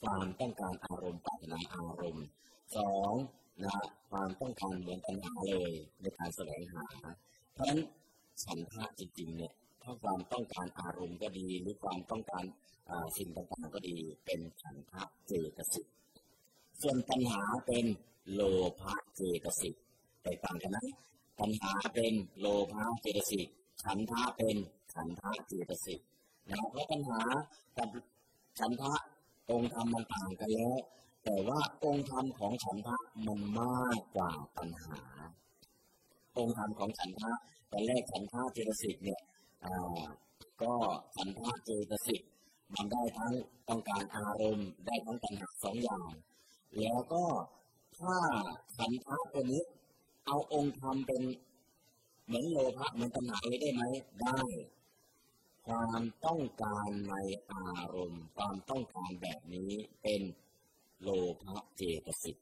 ความต้องการอารมณ์ปัจนาอารมณ์สองนะความต้องการเหมือนปัญหาเลยในการแสวงหา เพราะฉะนั้นฉันทะจริงๆเนี่ยถ้าความต้องการอารมณ์ก็ดี หรือความต้องการสิ่งต่างๆก็ดี เป็นฉันทะเจตสิกส่วนปัญหาเป็นโลภะเจตสิกไปต่างกันนะปัญหาเป็นโลภะเจตสิกฉันทะเป็นฉันทะเจตสิก นะเพราะปัญหากับฉันทะองค์ธรรมมันต่างกันแล้ว แต่ว่าองค์ธรรมของฉันทะมันมากกว่าปัญหา องค์ธรรมของฉันทะตอนแรกฉันทะเจตสิกเนี่ยก็ฉันทะเจตสิกมันได้ทั้งต้องการอารมณ์ได้ทั้งปัญหาสองอย่าง แล้วก็ถ้าขันธะตัวนี้เอาองค์ธรรมเป็นเหมือนโลภะเหมือนตัณหาเลยได้ไหมได้ ความต้องการในอารมณ์ ความต้องการแบบนี้เป็นโลภะเจตสิก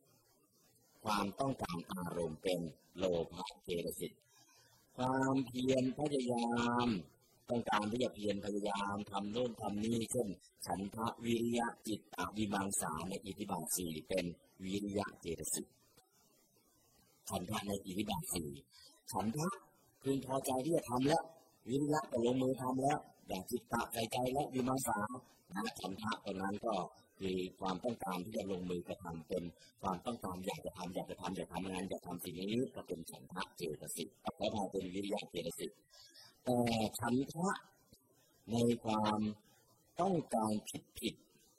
ความต้องการอารมณ์เป็นโลภะเจตสิกความเพียรพยายาม ต้องการที่จะเพียรพยายามทำโน่นทำนี่เช่นฉันทะวิริยะจิตตวิมังสาในอิทธิบาทสี่เป็นวิริยะเจตสิกฉันทะในอิทธิบาทสี่ฉันทะพึงพอใจที่จะทำแล้ววิริยะก็ลงมือทำแล้ว อย่างจิตตะใจใจและวิมังสานะฉันทะตรงนั้นก็คือความต้องการที่จะลงมือกระทำเป็นความต้องการอยากจะทำอยากจะทำอยากทำงานอยากทำสิ่งนี้ก็เป็นฉันทะเจตสิกแล้วพอเป็นวิริยะเจตสิกแต่ฉันทะในความต้องการผิดผิด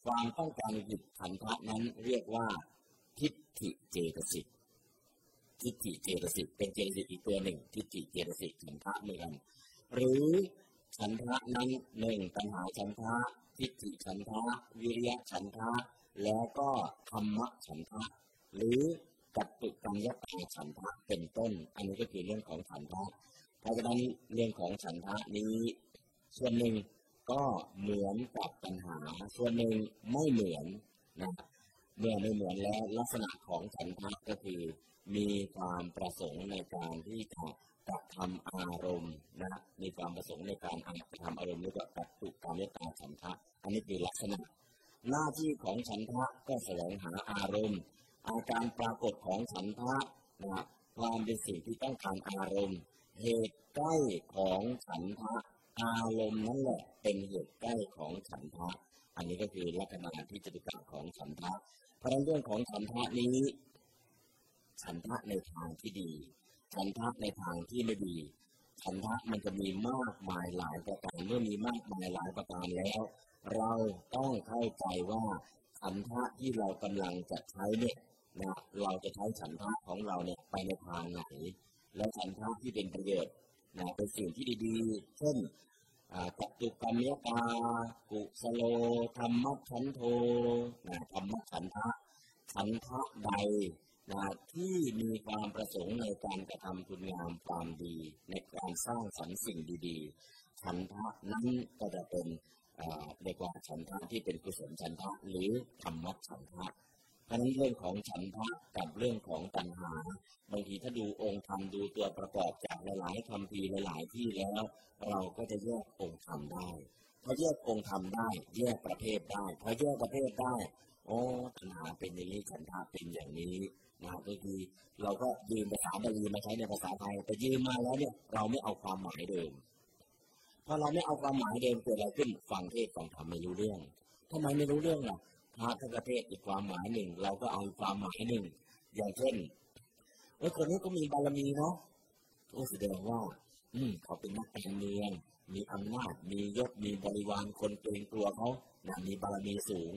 ความต้องการผิดฉันทะนั้นเรียกว่าทิฏฐิเจตสิกทิฏฐิเจตสิกเป็นเจตสิกอีกตัวหนึ่งทิฏฐิเจตสิกฉันทะเหมือนหรือ ฉันทะนั้นหนึ่งปัญหาฉันทะทิฏฐิฉันทะวิริยะฉันทะแล้วก็ธรรมะฉันทะหรือกัตตุกรรมยตาฉันทะเป็นต้น อันนี้ก็คือเรื่องของฉันทะเพราะฉะนั้นเรื่องของฉันทะนี้ ส่วนหนึ่งก็เหมือนกับปัญหา ส่วนหนึ่งไม่เหมือนนะเมื่อไม่เหมือนแล้วลักษณะของฉันทะก็คือ มีความประสงค์ในการที่จะ กระทำอารมณ์นะมีความประสงค์ในการทำอารมณ์หรือกับกัตตุกรรมยตาฉันทะอันนี้คือลักษณะ หน้าที่ของฉันทะก็แสวงหาอารมณ์ อาการปรากฏของฉันทะนะความเป็นสิ่งที่ต้องการอารมณ์ เหตุใกล้ของฉันทะอารมณ์นั่นแหละเป็นเหตุใกล้ของฉันทะ อันนี้ก็คือลักษณะที่จตุกรรมของฉันทะเพราะเรื่องของฉันทะนี้ ฉันทะในทางที่ดี ฉันทะในทางที่ไม่ดีฉันทะมันจะมีมากมายหลายประการเมื่อมีมากมายหลายประการแล้ว เราต้องเข้าใจว่าฉันทะที่เรากำลังจะใช้เนี่ยนะเราจะใช้ฉันทะของเราเนี่ยไปในทางไหน และฉันทะที่เป็นประโยชน์นะเป็นสิ่งที่ดีๆ เช่นจัตุกรรมยตากุสโลธรรมชันโทนะธรรมฉันทะฉันทะใด นะที่มีความประสงค์ในการกระทำคุณงามความดี ในการสร้างสรรค์สิ่งดีๆฉันทะนั้นก็จะเป็นเรียกว่าฉันทะที่เป็นกุศลฉันทะหรือธรรมะฉันทะเพราะนั้เรื่องของฉันทะกับเรื่องของตัณหาบางทีถ้าดูองค์ธรรมดูตัวประกอบจากหลายๆคำพีหลายๆที่แล้ว เราก็จะแยกองค์ธรรมได้พอแยกองค์ธรรมได้ แยกประเภทได้พอแยกประเภทได้โอ้ตัณหาเป็นอย่างนี้ฉันทะเป็นอย่างนี้ นะก็คือเราก็ยืมภาษาบาลีมาใช้ในภาษาไทย แต่ยืมมาแล้วเนี่ยเราไม่เอาความหมายเดิมพอเราไม่เอาความหมายเดิมเกิดอะไรขึ้นฟังเทศฟังธรรมไม่รู้เรื่องทำไมไม่รู้เรื่องล่ะพระทั้งประเทศอีกความหมายหนึ่ง เราก็เอาความหมายหนึ่ง อย่างเช่นเอ้คนนี้ก็มีบารมีเนาะโอ้แสดงว่า อืมเขาเป็นนักการเมืองมีอำนาจมียศมีบริวารคนเกรงกลัวเขานะมีบารมีสูง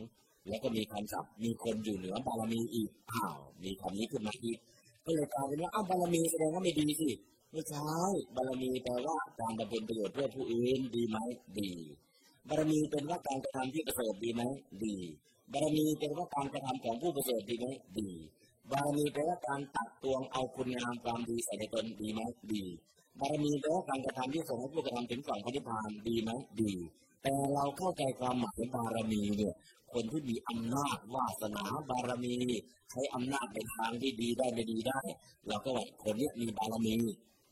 แล้วก็มีคำศัพท์มีคนอยู่เหนือบารมีอีกอ้าวมีคำนี้ขึ้นมาอีกก็เลยกลายเป็นว่าอ้าวบารมีแสดงว่าไม่ดีสิไม่ใช่บารมีแปลว่าการบำเพ็ญประโยชน์เพื่อผู้อื่นดีไหมดีบารมีเป็นว่าการกระทำที่ประเสริฐดีไหมดีบารมีเป็นว่าการกระทำของผู้ประเสริฐดีไหมดีบารมีเป็นว่าการตักตวงเอาคุณงามความดีใส่ในตนดีไหมดีบารมีเป็นว่าการกระทำที่ส่งให้ผู้กระทำถึงฝั่งพระนิพพานดีไหมดี แต่เราเข้าใจความหมายบารมีเนี่ย คนที่มีอำนาจวาสนาบารมี ใช้อำนาจในทางที่ดีได้ไม่ดีได้ เราก็ว่าคนนี้มีบารมี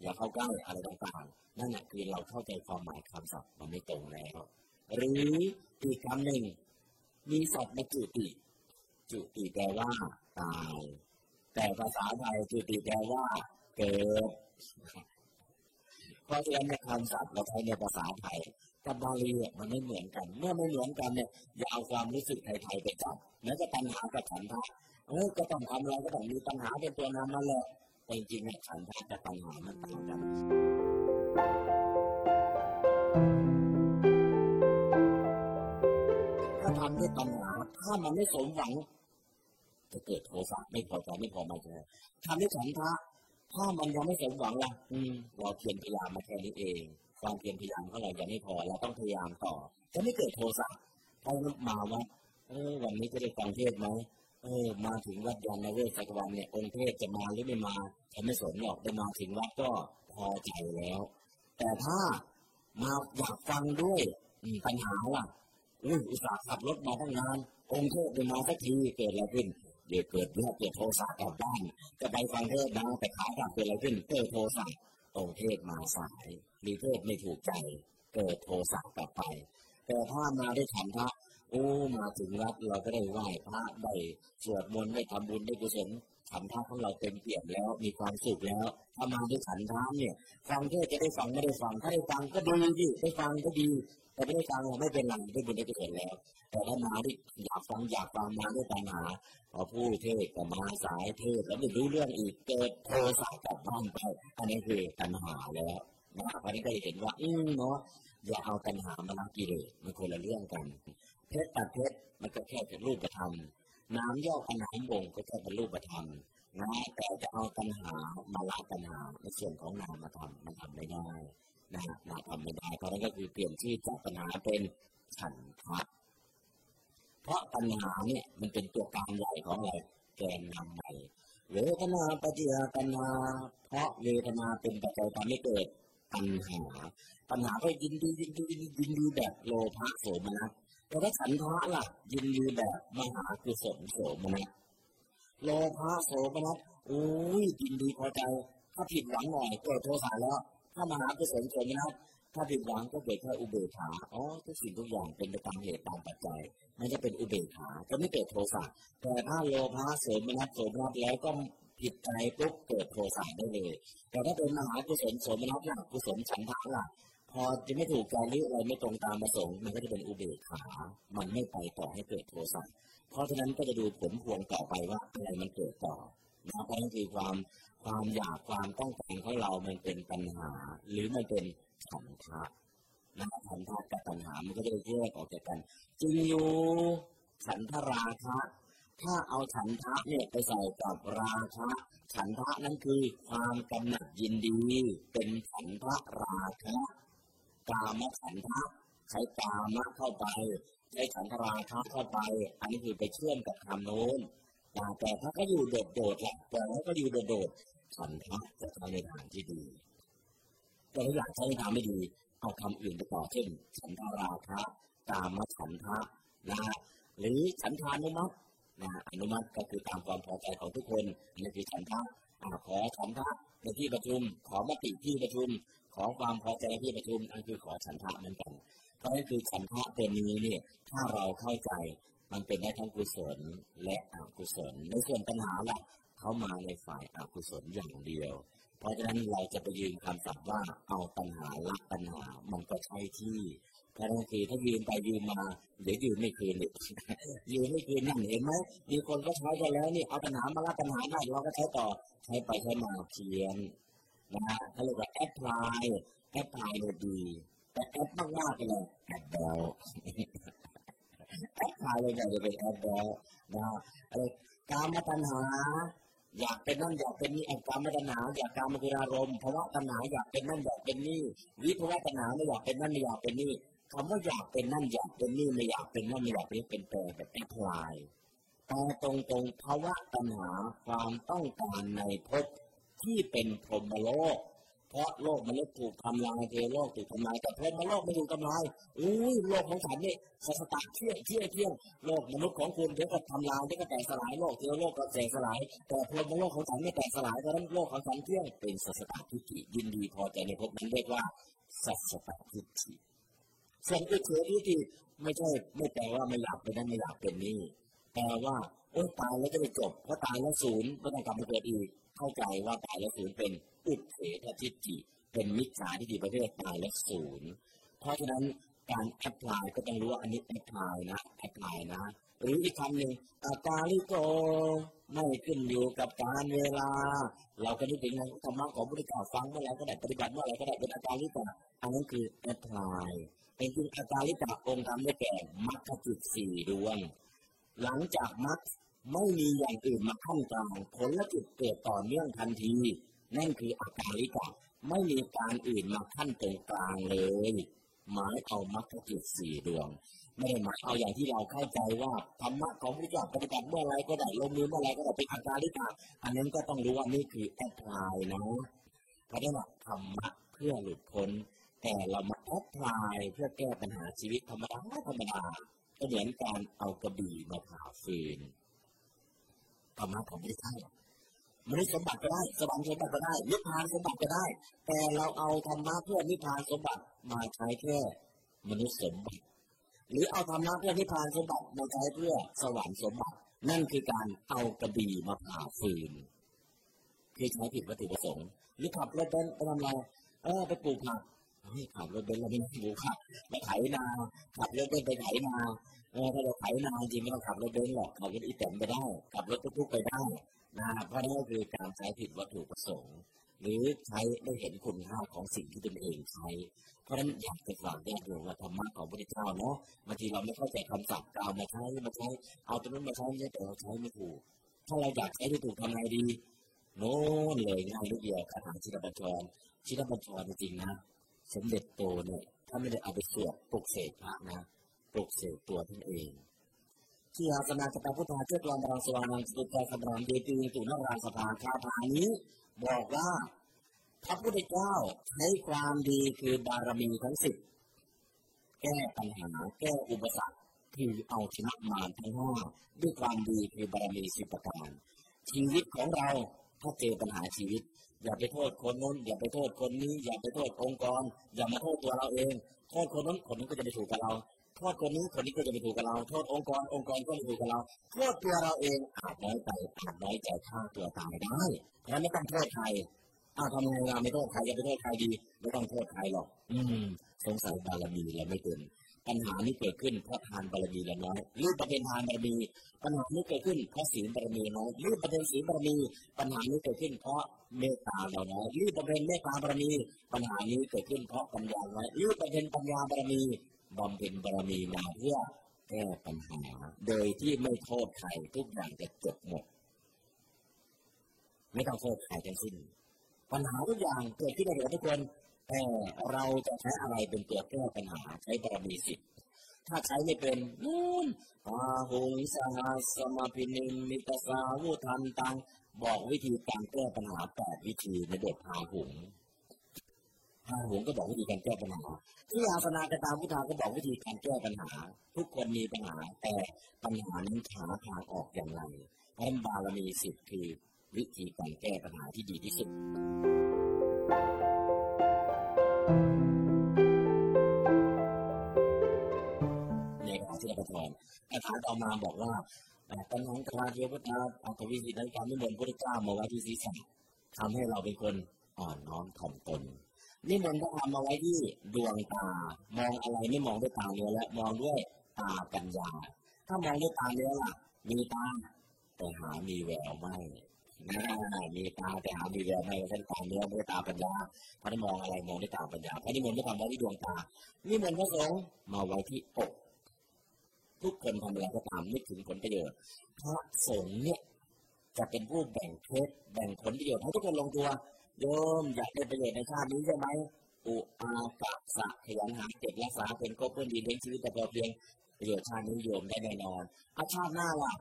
อย่าเข้าใกล้อะไรต่างๆ นั่นแหละคือเราเข้าใจความหมายคำศัพท์มันไม่ตรงแล้ว หรืออีกคำหนึ่ง มีศัพท์มาจุติ จุติแปลว่าตาย แต่ภาษาไทยจุติแปลว่าเกิดเพราะฉะนั้นคำศัพท์เราใช้ในภาษาไทย กับบาลีมันไม่เหมือนกัน เมื่อไม่เหมือนกันเนี่ยอย่าเอาความรู้สึกไทยๆไปจับแม้จะปัญหากับฉันทะเออก็ต้องทำอะไรก็ต้องมีปัญหาเป็นตัวนำมาแหละแต่จริงๆเนี่ยฉันทะกับปัญหามันต่างกันถ้าทำด้วยปัญหาถ้ามันไม่สมหวังจะเกิดโทสะไม่พอใจไม่พอมาใจทำด้วยฉันทะถ้ามันยังไม่สมหวังล่ะอืมเราเพียรพยายามมาแค่นี้เอง ความเพียรพยายามของเรายังไม่พอเราต้องพยายามต่อจะไม่เกิดโทสะถ้ามาว่าเออวันนี้จะได้ฟังเทศไหมเออมาถึงวัดยานนเวศสักวันเนี่ยองค์เทศจะมาหรือไม่มาฉันไม่สนหรอกได้มาถึงวัดก็พอใจแล้ว แต่ถ้ามาอยากฟังด้วยปัญหาล่ะอุ้ยอุตส่าห์ขับรถมาตั้งนาน องค์เทศไปมาสักทีเกิดอะไรขึ้นเดี๋ยวเกิดเรื่องเกิดโทสะกลับบ้านจะไปฟังเทศนะแต่ขากลับเกิดอะไรขึ้นเกิดโทสะ องค์เทศมาสายมีเทศไม่ถูกใจ เกิดโทสะกลับไป แต่ถ้ามาได้ฉันทะโอ้มาถึงวัดเราก็ได้ไหว้พระได้สวดมนต์ได้ทำบุญได้กุศล ฉันทะของเราเต็มเปี่ยมแล้วมีความสุขแล้วถ้ามาด้วยฉันทะเนี่ยฟังเทศจะได้ฟังไม่ได้ฟังถ้าได้ฟังก็ดีดิได้ฟังก็ดีแต่ไม่ได้ฟังเราไม่เป็นไรได้บุญได้กุศลแล้ว แต่ถ้ามาที่อยากฟังอยากฟังมาด้วยปัญหาพอผู้เทศก็มาสายเทศแล้วไม่รู้เรื่องอีกเกิดโทสะกลับบ้านไปอันนี้คือปัญหาแล้วนะครับอันนี้ก็จะเห็นว่า อืมเนาะอย่าเอาปัญหามาละกิเลสมันคนละเรื่องกันเพชรตัดเพชรมันก็แค่เป็นรูปธรรม น้ำย่อขนามบ่งก็แค่เป็นรูปธรรมนะแต่จะเอาปัญหามาละปัญหาในส่วนของนามธรรมมันทำไม่ได้นะนาทำไม่ได้เพราะนั้นก็คือเปลี่ยนชื่อจากปัญหาเป็นฉันทะเพราะปัญหาเนี่ยมันเป็นตัวการใหญ่ของอะไรแกนนำใหม่เวทนาปฏิยาปัญหาเพราะเวทนาเป็นปัจจัยทำให้เกิดปัญหา ปัญหาก็ยินดียินดียินดีแบบโลภะโสมนัส แต่ถ้าฉันทะล่ะยินดีแบบมหากุศลโสมนัสโลภะโสมนัสโอ้ยยินดีพอใจ ถ้าผิดหวังหน่อยเกิดโทสะแล้ว ถ้ามหากุศลโสมนัสถ้าผิดหวังก็เกิดแค่อุเบกขาอ๋อทุกสิ่งทุกอย่างเป็นไปตามเหตุตามปัจจัยไม่จะเป็นอุเบกขาจะไม่เกิดโทสะแต่ถ้าโลภะโสมนัสโสมนัสแล้วก็ผิดใจปุ๊บเกิดโทสะได้เลย แต่ถ้าเป็นมหากุศลโสมนัสล่ะกุศลฉันทะล่ะ พอจะไม่ถูกใจหรืออะไรไม่ตรงตามประสงค์ มันก็จะเป็นอุเบกขา มันไม่ไปต่อให้เกิดโทสะเพราะฉะนั้นก็จะดูผลพวงต่อไปว่าอะไรมันเกิดต่อนะเพราะนั่นคือความความอยากความต้องการของเรา มันเป็นปัญหา หรือมันเป็นฉันทะนะฉันทะกับปัญหามันก็จะแยกออกจากกันจริงอยู่ฉันทราคะถ้าเอาฉันทะเนี่ยไปใส่กับราคะฉันทะนั้นคือความกำหนัดยินดี เป็นฉันทะราคะ กามฉันทะใช้กามะเข้าไปใช้ฉันทราคะเข้าไป อันนี้คือไปเชื่อมกับคำโน้นแต่ถ้าก็อยู่โดดๆแหละแต่ถ้าก็อยู่โดดๆฉันทะจะทำในทางที่ดีแต่ถ้าอยากใช้ในทางไม่ดีเอาคำอื่นไปต่อเช่นฉันทราคะกามฉันทะนะหรือฉันทานุมัตินะอนุมัติก็คือตามความพอใจของทุกคนนี่คือฉันทะขอฉันทะในที่ประชุม ขอมติที่ประชุม ขอความพอใจที่ประชุมนั่นคือขอฉันทะเหมือนกัน เพราะนั่นคือฉันทะตัวนี้เนี่ยถ้าเราเข้าใจมันเป็นได้ทั้งกุศลและอกุศล ในส่วนปัญหาล่ะเขามาในฝ่ายอกุศลอย่างเดียว เพราะฉะนั้นเราจะไปยืมคำสั่งว่าเอาตัณหาละตัณหามันก็ใช่ที่พระนั่นคือถ้ายืมไปยืมมาเดี๋ยวยืมไม่คืนเลยยืมไม่คืนนั่นเห็นไหมมีคนก็ใช้กันแล้วนี่เอาตัณหามาละตัณหาได้เราก็ใช้ต่อใช้ไปใช้มาเพี้ยน นะฮะเขาเรียกว่า apply apply เนี่ยดี แต่แอปมากๆไปเลยแอปเปิลapply เลยจะเป็นแอปเปิลนะอะไรการมาปัญหา อยากเป็นนั่นอยากเป็นนี่แอบการมาตัณหาอยากการมาคืออารมณ์ภาวะตัณหาอยากเป็นนั่นอยากเป็นนี่วิภาวะตัณหาไม่อยากเป็นนั่นไม่อยากเป็นนี่คำว่าอยากเป็นนั่นอยากเป็นนี่ไม่อยากเป็นนั่นไม่อยากเป็นเป็นแปลแบบ apply แต่ตรงตรงภาวะตัณหาความต้องการในภพ ที่เป็นพรหมโลก เพราะโลกมนุษย์ถูกทำลายเทวโลกถูกทำลายแต่พรหมโลกไม่ถูกทำลายอุ้ยโลกของฉันนี่สสตาเที่ยงเที่ยงเที่ยงโลกมนุษย์ของคุณเดี๋ยวก็ทำลายเดี๋ยวก็แตกสลายโลกเทโลกก็แตกสลายแต่พรหมโลกของฉันไม่แตกสลายเพราะนั้นโลกของฉันเที่ยงเป็นสสตาทิฏฐิยินดีพอใจในภพนั้นเรียกว่าสัสตาทิฏฐิส่วนอุเฉทิฏฐิไม่ใช่ไม่แปลว่าไม่อยากเป็นนั้นไม่อยากเป็นนี่แปลว่าโอ้ตายแล้วจะไปจบเพราะตายแล้วศูนย์ก็ต้องกลับมาเกิดอีก เข้าใจว่าตายแล้วศูนย์เป็นอุเฉทิฏฐิเป็นมิจฉาทิฏฐิประเภทตายแล้วศูนย์เพราะฉะนั้นการ apply ก็ต้องรู้ว่าอันนี้ apply นะ apply นะ หรืออีกคำหนึ่งอาการลิโกไม่ขึ้นอยู่กับการเวลา เราก็นึกถึงในธรรมะของพระพุทธเจ้าฟังเมื่อไรก็ได้ปฏิบัติเมื่อไรก็ได้เป็นอกาลิโกอันนั้นคือ apply เป็นจริงอกาลิกาองค์ธรรมได้แก่มรรคจิตสี่ดวง หลังจากมรรค ไม่มีอย่างอื่นมาขั้นกลางผลละจิตเกิดต่อเนื่องทันที นั่นคืออาการลิกาไม่มีการอื่นมาขั้นตรงกลางเลย หมายเอามรรคจิตสี่ดวง ไม่ได้หมายเอาอย่างที่เราเข้าใจว่าธรรมะของพระเจ้าปฏิบัติเมื่อไรก็ได้ลงมือเมื่อไรก็ได้เป็นอาการลิกาอันนั้นก็ต้องรู้ว่านี่คือ apply นะเพราะนั้นธรรมะเพื่อหลุดพ้นแต่เรามา apply เพื่อแก้ปัญหาชีวิตธรรมดาธรรมดาก็เหมือนการเอากระบี่มาผ่าฟืน ธรรมะของพระเจ้ามนุษย์สมบัติก็ได้ สวรรค์สมบัติก็ได้ นิพพานสมบัติก็ได้ แต่เราเอาธรรมะเพื่อนิพพานสมบัติมาใช้แค่มนุษย์สมบัติ หรือเอาธรรมะเพื่อนิพพานสมบัติมาใช้เพื่อสวรรค์สมบัติ นั่นคือการเอากระบี่มาผ่าฟืนคือใช้ผิดวัตถุประสงค์ หรือขับรถเบนไปทำอะไร เออไปปลูกผักเฮ้ยขับรถเบนเราไม่ได้ปลูกผักไปไถนา ขับรถเบนไปไถนา ถ้าเราไถนาจริงไม่ต้องขับรถเบนหรอกขับรถอีแตนไปได้ขับรถทุกๆไปได้นะเพราะนั่นคือการใช้ผิดวัตถุประสงค์ หรือใช้ไม่เห็นคุณค่าของสิ่งที่ตนเองใช้ เพราะฉะนั้นอยากจะฝากแยกดวงว่าธรรมะของพระพุทธเจ้าเนาะบางทีเราไม่เข้าใจคำศัพท์เอามาใช้มาใช้เอาตัวนั้นมาใช้ไม่แต่เราใช้ไม่ถูกถ้าเราอยากใช้ที่ถูกทำไงดีโน้นเลยง่ายนิดเดียวคาถาชินบัญชรชินบัญชรจริงๆนะสมเด็จโตเนี่ยถ้าไม่ได้เอาไปสวดปลุกเสกพระนะ ปลุกเสกตัวท่านเองที่อาสนาสตาพุทธาเจ้ากลางบางสว่างสุตตาสมรามเดตีตุนราสภาคาถานี้ บอกว่าพระพุทธเจ้าใช้ความดีคือบารมีทั้งสิบแก้ปัญหาแก้อุปสรรคคือเอาชนะมารทั้งห้าด้วยความดีคือบารมีสิบประการชีวิตของเราถ้าเจอปัญหาชีวิต อย่าไปโทษคนนู้นอย่าไปโทษคนนี้ อย่าไปโทษองค์กร อย่ามาโทษตัวเราเองโทษคนนู้นคนนี้ก็จะไปถูกกับเรา โทษคนนี้คนนี้ก็จะไปถูกกับเรา โทษองค์กรองค์กรก็จะถูกกับเราโทษตัวเราเองอาจน้อยใจอาจน้อยใจฆ่าตัวตายได้เพราะไม่ต้องโทษใครอ้าวทำไงเราไม่โทษใครจะไปโทษใครดีไม่ต้องโทษใครหรอก อืมสงสัยบารมีเราไม่เต็มปัญหานี้เกิดขึ้นเพราะทานบารมีเราน้อยหรือประเด็นทานบารมีปัญหานี้เกิดขึ้นเพราะศีลบารมีน้อยหรือประเด็นศีลบารมีปัญหานี้เกิดขึ้นเพราะเมตตาเราน้อยหรือประเด็นเมตตาบารมีปัญหานี้เกิดขึ้นเพราะปัญญาน้อยหรือประเด็นปัญญาบารมี บำเพ็ญบารมีมาเพื่อแก้ปัญหา โดยที่ไม่โทษใครทุกอย่างจะจบหมด ไม่ต้องโทษใครทั้งสิ้น ปัญหาทุกอย่างเกิดขึ้นในทุกคนแต่เราจะใช้อะไรเป็นตัวแก้ปัญหาใช้บารมีสิทธิ์ถ้าใช้ไม่เป็นนู่นอาหุงสหัสมาพินิมิตสาวุทันตัง บอกวิธีการแก้ปัญหาแปดวิธีในบทพาหุง พาหุงก็บอกวิธีการแก้ปัญหาที่อาสนากตามพุทธาก็บอกวิธีการแก้ปัญหา ทุกคนมีปัญหาแต่ปัญหานั้นหาทางออกอย่างไรเพราะบารมีสิทธิ์คือวิธีการแก้ปัญหาที่ดีที่สุดในคาที่เราพรคาถาต่อมาบอกว่าปัญหาคาเทวตาอัตวิสิตในการนิมนต์พระเจ้ามาไว้ที่ศีรษะทำให้เราเป็นคนอ่อนน้อมถ่อมตน นิมนต์พระธรรมมาไว้ที่ดวงตา มองอะไรไม่มองด้วยตาเนื้อและมองด้วยตาปัญญา ถ้ามองด้วยตาเนื้อล่ะ มีตาแต่หามีแววไม่นะมีตาแต่หามีแววไม่ใช่ตาเนื้อไม่ตาปัญญาพระมองอะไรมองด้วยตาปัญญาพระนิมนต์พระธรรมไว้ที่ดวงตา นิมนต์พระสงฆ์มาไว้ที่อกทุกคนทำอะไรก็ตามนึกถึงผลประโยชน์พระสงฆ์เนี่ยจะเป็นผู้แบ่งเคสแบ่งผลประโยชน์ให้ทุกคนลงตัว โยมอยากได้ประโยชน์ในชาตินี้ใช่ไหมอุอากะสะขยันหาเก็บรักษาเป็นก็เพื่อนดีเลี้ยงชีวิตแต่พอเพียงประโยชน์ชาตินี้โยมได้แน่นอนอาชาติหน้าล่ะ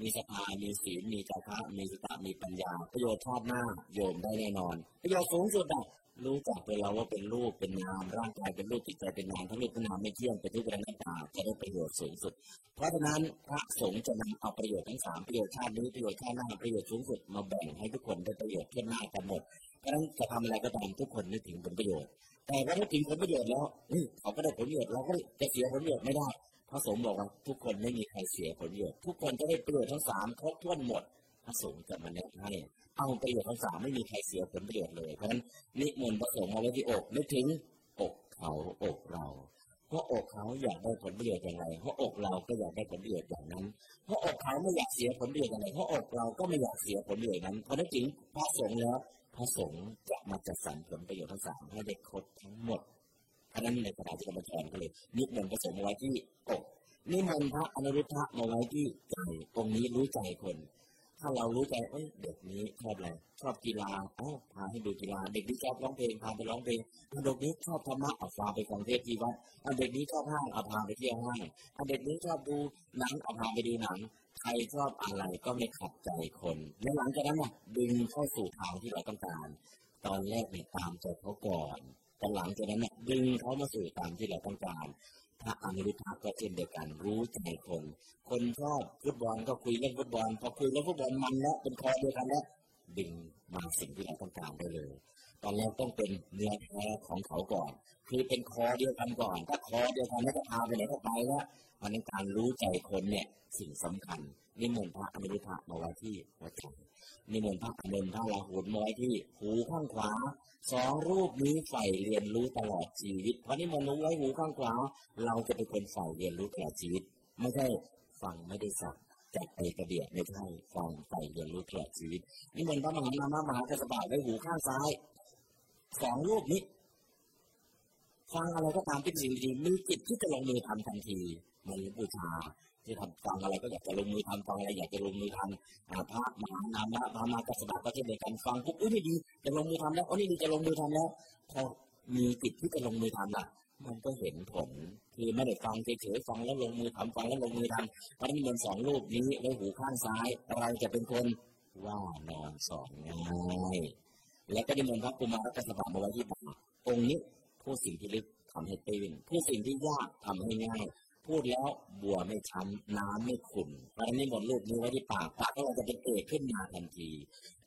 มีสภามีศีลมีจาระมีสติมีปัญญา ประโยชน์ชาติหน้าโยมได้แน่นอน ประโยชน์สูงสุดอะ รู้จักตัวเราว่าเป็นรูปเป็นนามร่างกายเป็นรูปจิตใจเป็นนามทั้งรูปทั้งนามไม่เที่ยงเป็นทุกข์เป็นอนัตตาจะได้ประโยชน์สูงสุด เพราะฉะนั้นพระสงฆ์จะนำเอาประโยชน์ทั้งสามประโยชน์ชาตินี้ประโยชน์ชาติหน้าประโยชน์สูงสุดมาแบ่งให้ทุกคนได้ประโยชน์เท่าหน้ากันหมดเพราะฉะนั้นจะทำอะไรก็ตามทุกคนนึกถึงผลประโยชน์ แต่ว่าถ้าถึงผลประโยชน์แล้วเขาก็ได้ผลประโยชน์เราก็จะเสียผลประโยชน์ไม่ได้พระสงฆ์บอกว่าทุกคนไม่มีใครเสียผลประโยชน์ทุกคนจะได้ประโยชน์ทั้งสามครบถ้วนหมด ระสงฆ์จะมาแนะให้เอาประโยชน์ทั้งสามไม่มีใครเสียผลประโยชน์เลย เพราะฉะนั้นนิมนต์พระสงฆ์มาไว้ที่อกนึกถึงอกเขาอกเราเพราะอกเขาอยากได้ผลประโยชน์อย่างไรเพราะอกเราก็อยากได้ผลประโยชน์อย่างนั้น เพราะอกเขาไม่อยากเสียผลประโยชน์อย่างไรเพราะอกเราก็ไม่อยากเสียผลประโยชน์นั้นเพราะนั้นจึงพระสงฆ์แล้วพระสงฆ์จะมาจัดสรรผลประโยชน์ทั้งสามให้ได้ครบทั้งหมดเพราะนั้นในกระดาษที่กำลังแทนก็เลยนิมนต์พระสงฆ์มาไว้ที่อกนิมนต์พระอนุรุทธะมาไว้ที่ใจตรงนี้รู้ใจคน ถ้าเรารู้ใจเอ้ยเด็กนี้ชอบอะไรชอบกีฬาเอ้าพาให้ดูกีฬา เด็กนี้ชอบร้องเพลงพาไปร้องเพลงเด็กนี้ชอบธรรมะเอาพาไปฟังเทศที่วัดเด็กนี้ชอบห้างเอาพาไปเที่ยวห้างเด็กนี้ชอบดูหนังเอาพาไปดูหนังใครชอบอะไรก็ไม่ขัดใจคนและหลังจากนั้นน่ะดึงเข้าสู่ทางที่เราต้องการ ตอนแรกเนี่ยตามใจเขาก่อนแต่หลังจากนั้นเนี่ยดึงเขามาสู่ตามที่เราต้องการ พระอนุรุทธะก็เช่นเดียวกันรู้ใจคนคนชอบฟุตบอลก็คุยเรื่องฟุตบอลพอคุยเรื่องฟุตบอลมันแล้วเป็นคอเดียวกันแล้วดึงมาสิ่งที่เราต้องการได้เลย ตอนแรกต้องเป็นเนื้อแท้ของเขาก่อน คือเป็นคอเดียวกันก่อน ถ้าคอเดียวกันแล้วจะพาไปไหนก็ไปแล้วมันในการรู้ใจคนเนี่ยสิ่งสำคัญนิมนต์พระอนุรุทะมาไว้ที่หัวใจนิมนต์พระอนุนพระราหุลมาไว้ที่หูข้างขวาสองรูปนี้ใฝ่เรียนรู้ตลอดชีวิตเพราะนิมนต์ไว้หูข้างขวา เราจะเป็นคนใฝ่เรียนรู้ตลอดชีวิต ไม่ใช่ฟังไม่ได้สักจัดไปกระเดียดไม่ใช่ฟังใฝ่เรียนรู้ตลอดชีวิตนิมนต์พระมหานามมหากระสบะไว้หูข้างซ้าย สองรูปนี้ฟังอะไรก็ตามที่สิ่งดีมีจิตที่จะลงมือทำทันทีมันบูชาที่ทำฟังอะไรก็อยากจะลงมือทำฟังอะไรอยากจะลงมือทำพระมหานามะพระมากสบะก็เช่นเดียวกันฟังปุ๊บอุ้ยนี่ดีจะลงมือทำแล้วอ๋อนี่ดีจะลงมือทำแล้วพอมีจิตที่จะลงมือทำล่ะ มันก็เห็นผลคือไม่ได้ฟังเฉยๆฟังแล้วลงมือทำฟังแล้วลงมือทำเพราะนี่มันสองรูปนี้ไว้หูข้างซ้ายเราจะเป็นคนว่านอนสอนง่าย และก็นิมนต์พระกุมารกัสบะมาไว้ที่บ่าองค์นี้ผู้สิ่งที่ลึกทำให้ตื่นผู้สิ่งที่ยากทำให้ง่าย พูดแล้วบัวไม่ช้ำน้ำไม่ขุ่นเพราะนั้นนิมนต์รูปนี้ไว้ที่ปากพระก็จะเป็นเอกขึ้นมาทันที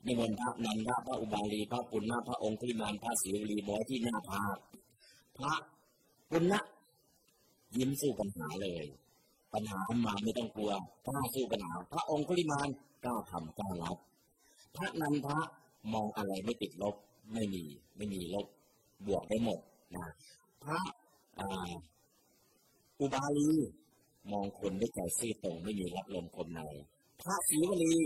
ในมนต์พระนันทพระอุบาลีพระปุณณะพระองค์ที่มานพระศิวลีบอยที่หน้าพาพระปุณณะยิ้มสู้ปัญหาเลย ปัญหามาไม่ต้องกลัวกล้าสู้ปัญหา พระองค์กุลิมานกล้าทำกล้ารับพระนันทะ มองอะไรไม่ติดลบไม่มีไม่มีลบบวกได้หมดนะพระอุบาลีมองคนด้วยใจซื่อตรงไม่มีรับลมคมใน พระศรีวลี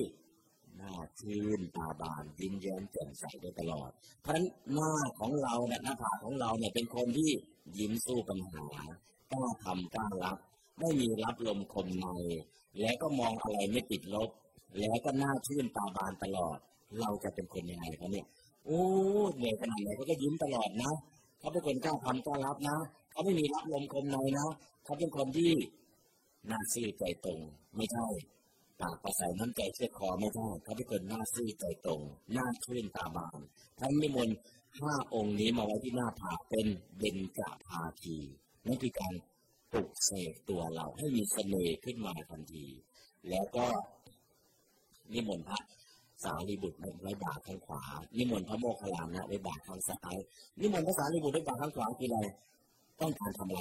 หน้าชื่นตาบานยิ้มแย้มแจ่มใสได้ตลอด เพราะฉะนั้นหน้าของเราเนี่ยหน้าผากของเราเนี่ยเป็นคนที่ยิ้มสู้ปัญหากล้าทำกล้ารับไม่มีรับลมคมใน และก็มองอะไรไม่ติดลบ แล้วก็หน้าชื่นตาบานตลอด เราจะเป็นคนยังไงครับเนี่ยโอ้เหนื่อยขนาดไหนเขาก็ยิ้มตลอดนะเขาเป็นคนกล้าทำกล้ารับนะเขาไม่มีรับลมคมในนะเขาเป็นคนที่น่าซื่อใจตรง ไม่ใช่ปากประสายน้ำใจเชื่อคอไม่ใช่เขาเป็นคนน่าซื่อใจตรงน่าชื่นตาบานทั้งนิมนต์ห้าองค์นี้มาไว้ที่หน้าผากเป็นเบญจภาคีนั่นคือการปลุกเสกตัวเราให้มีเสน่ห์ขึ้นมาทันที แล้วก็นิมนต์พระ สารีบุตรไว้บาข้างขวา นิมนต์พระโมคคัลลานะไว้บาข้างซ้ายนิมนต์พระสารีบุตรไว้บาข้างขวาคืออะไรต้องการทำอะไร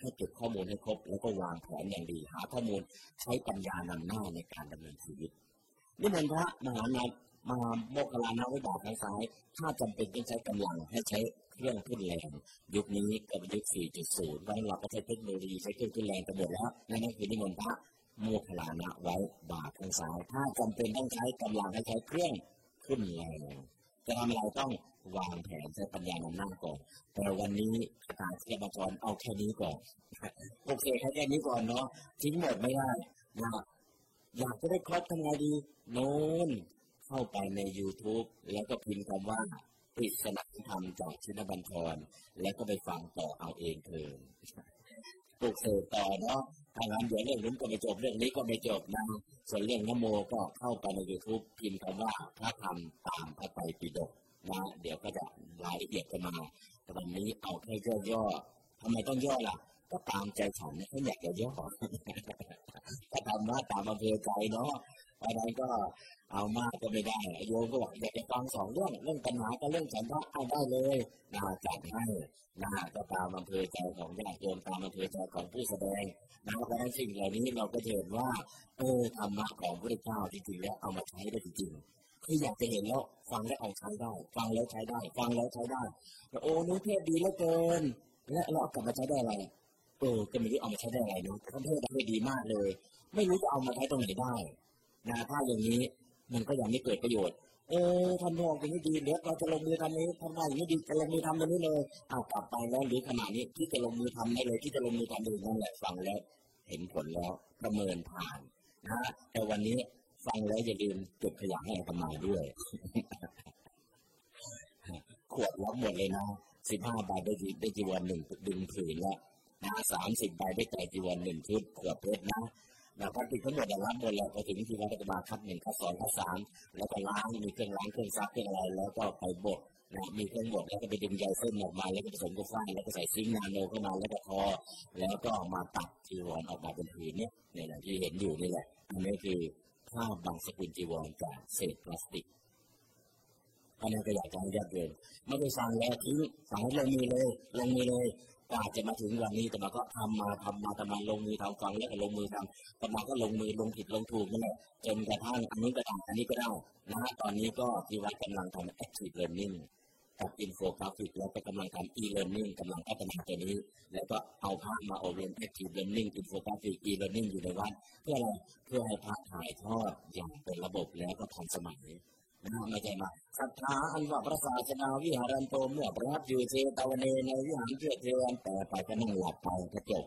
ให้เก็บข้อมูลให้ครบ แล้วก็วางแผนอย่างดี หาข้อมูลใช้ปัญญานำหน้าในการดำเนินชีวิตนี่มันพระมหานามาโมกขลานาไว้บาทางซ้าย ถ้าจำเป็นต้องใช้กำลังให้ใช้เครื่องขึ้นแรง ยุคนี้กับยุค 4.0 วันเราก็ใช้เทคโนโลยีใช้เครื่องขึ้นแรงกันหมดแล้วนั่นคือนิมนต์พระ โมกขลานะไว้บาททางซ้าย ถ้าจำเป็นต้องใช้กำลังให้ใช้เครื่องขึ้นแรงจะทำอะไรต้องวางแผนใช้ปัญญานำหน้าก่อน แต่วันนี้อาจารย์เทพจรเอาแค่นี้ก่อน โอเคแค่นี้ก่อนเนาะทิ้งหมดไม่ได้นะอยากจะได้ครบทำไงดีโน้นเข้าไปใน YouTube แล้วก็พิมพ์คำว่าปริศนาธรรมจากชินบัญชรแล้วก็ไปฟังต่อเอาเองเถิด ปลุกเสกต่อเนาะถ้างั้นเดี๋ยวเรื่องนู้นก็ไม่จบเรื่องนี้ก็ไม่จบนะส่วนเรื่องนโมก็เข้าไปใน YouTube พิมพ์คำว่าพระธรรมตามพระไตรปิฎกนะเดี๋ยวก็จะรายละเอียดกันมาวันนี้เอาแค่ย่อๆทำไมต้องย่อล่ะก็ตามใจฉันไม่อยากจะย่อก็ทำว่าตามอำเภอใจเนาะ เพราะนั้นก็เอามากก็ไม่ได้โยมก็บอกอยากจะฟังสองเรื่องเรื่องปัญหากับเรื่องฉันทะเอาได้เลยนาจัดให้นาก็ตามอำเภอใจของญาติโยมตามอำเภอใจของผู้แสดงนะเพราะนั้นสิ่งเหล่านี้เราก็เห็นว่าเออธรรมะของพระเจ้าจริงๆแล้วเอามาใช้ได้จริงๆคืออยากจะเห็นแล้วฟังแล้วเอาใช้ได้ ฟังแล้วใช้ได้ ฟังแล้วใช้ได้แต่โอ้นู้เทศดีเหลือเกิน และเราเอากลับมาใช้ได้อะไรเออก็ไม่รู้เอามาใช้ได้อะไรเนาะท่านเทศได้ดีมากเลย ไม่รู้จะเอามาใช้ตรงไหนได้ นะถ้าอย่างนี้มันก็ยังไม่เกิดประโยชน์ เออทำมองอย่างนี้ดีเดี๋ยวเราจะลงมือทำนี้ทำได้อย่างนี้ดีจะลงมือทำตรงนี้เลยเอากลับไปแล้วหรือขนาดนี้ที่จะลงมือทำได้เลย ที่จะลงมือทำเลยนั่นแหละฟังแล้ว เห็นผลแล้วประเมินผ่านนะแต่วันนี้ฟังแล้วอย่าลืมเก็บขยะให้ทำมาด้วย ขวดรับหมดเลยนะสิบห้าใบได้ได้จีวรหนึ่งดึงผืนแล้วนะสามสิบใบได้ใจจีวรหนึ่งชุดขวดเพชรนะ นะพลาสติกทั้งหมดอะรับหมดเลยพอถึงที่วัดก็จะมาคัดหนึ่งคัดสองคัดสามแล้วก็ล้างมีเครื่องล้างเครื่องซักเครื่องอะไรแล้วก็ไปบดนะมีเครื่องบดแล้วก็ไปดึงใยเส้นออกมาแล้วก็ผสมกับฝ้ายแล้วก็ใส่ซิงค์นาโนเข้ามาแล้วก็ทอแล้วก็มาตัดจีวรออกมาเป็นผืนเนี้ยเนี่ยแหละที่เห็นอยู่นี่แหละอันนี้คือผ้าบางสกุลจีวรจากเศษพลาสติกอันนี้ก็อยากจะให้ญาติโยมไม่ได้ฟังแล้วทิ้งฝังลงมือเลยลงมือเลย กว่าจะมาถึงวันนี้อาตมาก็ทำมาทำมาทำมาลงมือทำฟังแล้วก็ลงมือทำอาตมาก็ลงมือลงผิดลงถูกนั่นแหละจนกระทั่งอันนี้ก็ได้อันนี้ก็ได้นะฮะตอนนี้ก็ที่วัดกำลังทำ active learning กับอินโฟกราฟิกแล้วก็กำลังทำ e-learning กำลังพัฒนาตัวนี้ แล้วก็เอาพระมาอบรม active learning infographic e-learning อยู่ในวัดเพื่ออะไรเพื่อให้พระถ่ายทอดอย่างเป็นระบบแล้วก็ทันสมัย นะไม่ใช่มาศรัทธาอันว่าพระศาสนาวิหารันโตเมื่อประทับอยู่เชตวันเนในวิหารเพื่อเทวันแต่ไปก็นั่งหลับไปก็จบ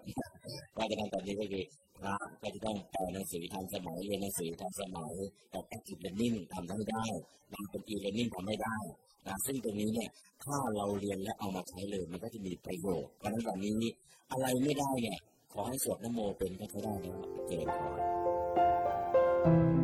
เพราะฉะนั้นตอนนี้ก็คือพระก็จะต้องแปลหนังสือทันสมัยเรียนหนังสือทันสมัยแต่ active learning ทำให้ได้บางเป็น e-learning ทำไม่ได้นะซึ่งตรงนี้เนี่ยถ้าเราเรียนและเอามาใช้เลยมันก็จะมีประโยชน์เพราะฉะนั้นวันนี้อะไรไม่ได้เนี่ยขอให้สวดนโมเป็นก็ใช้ได้แล้วเจริญพร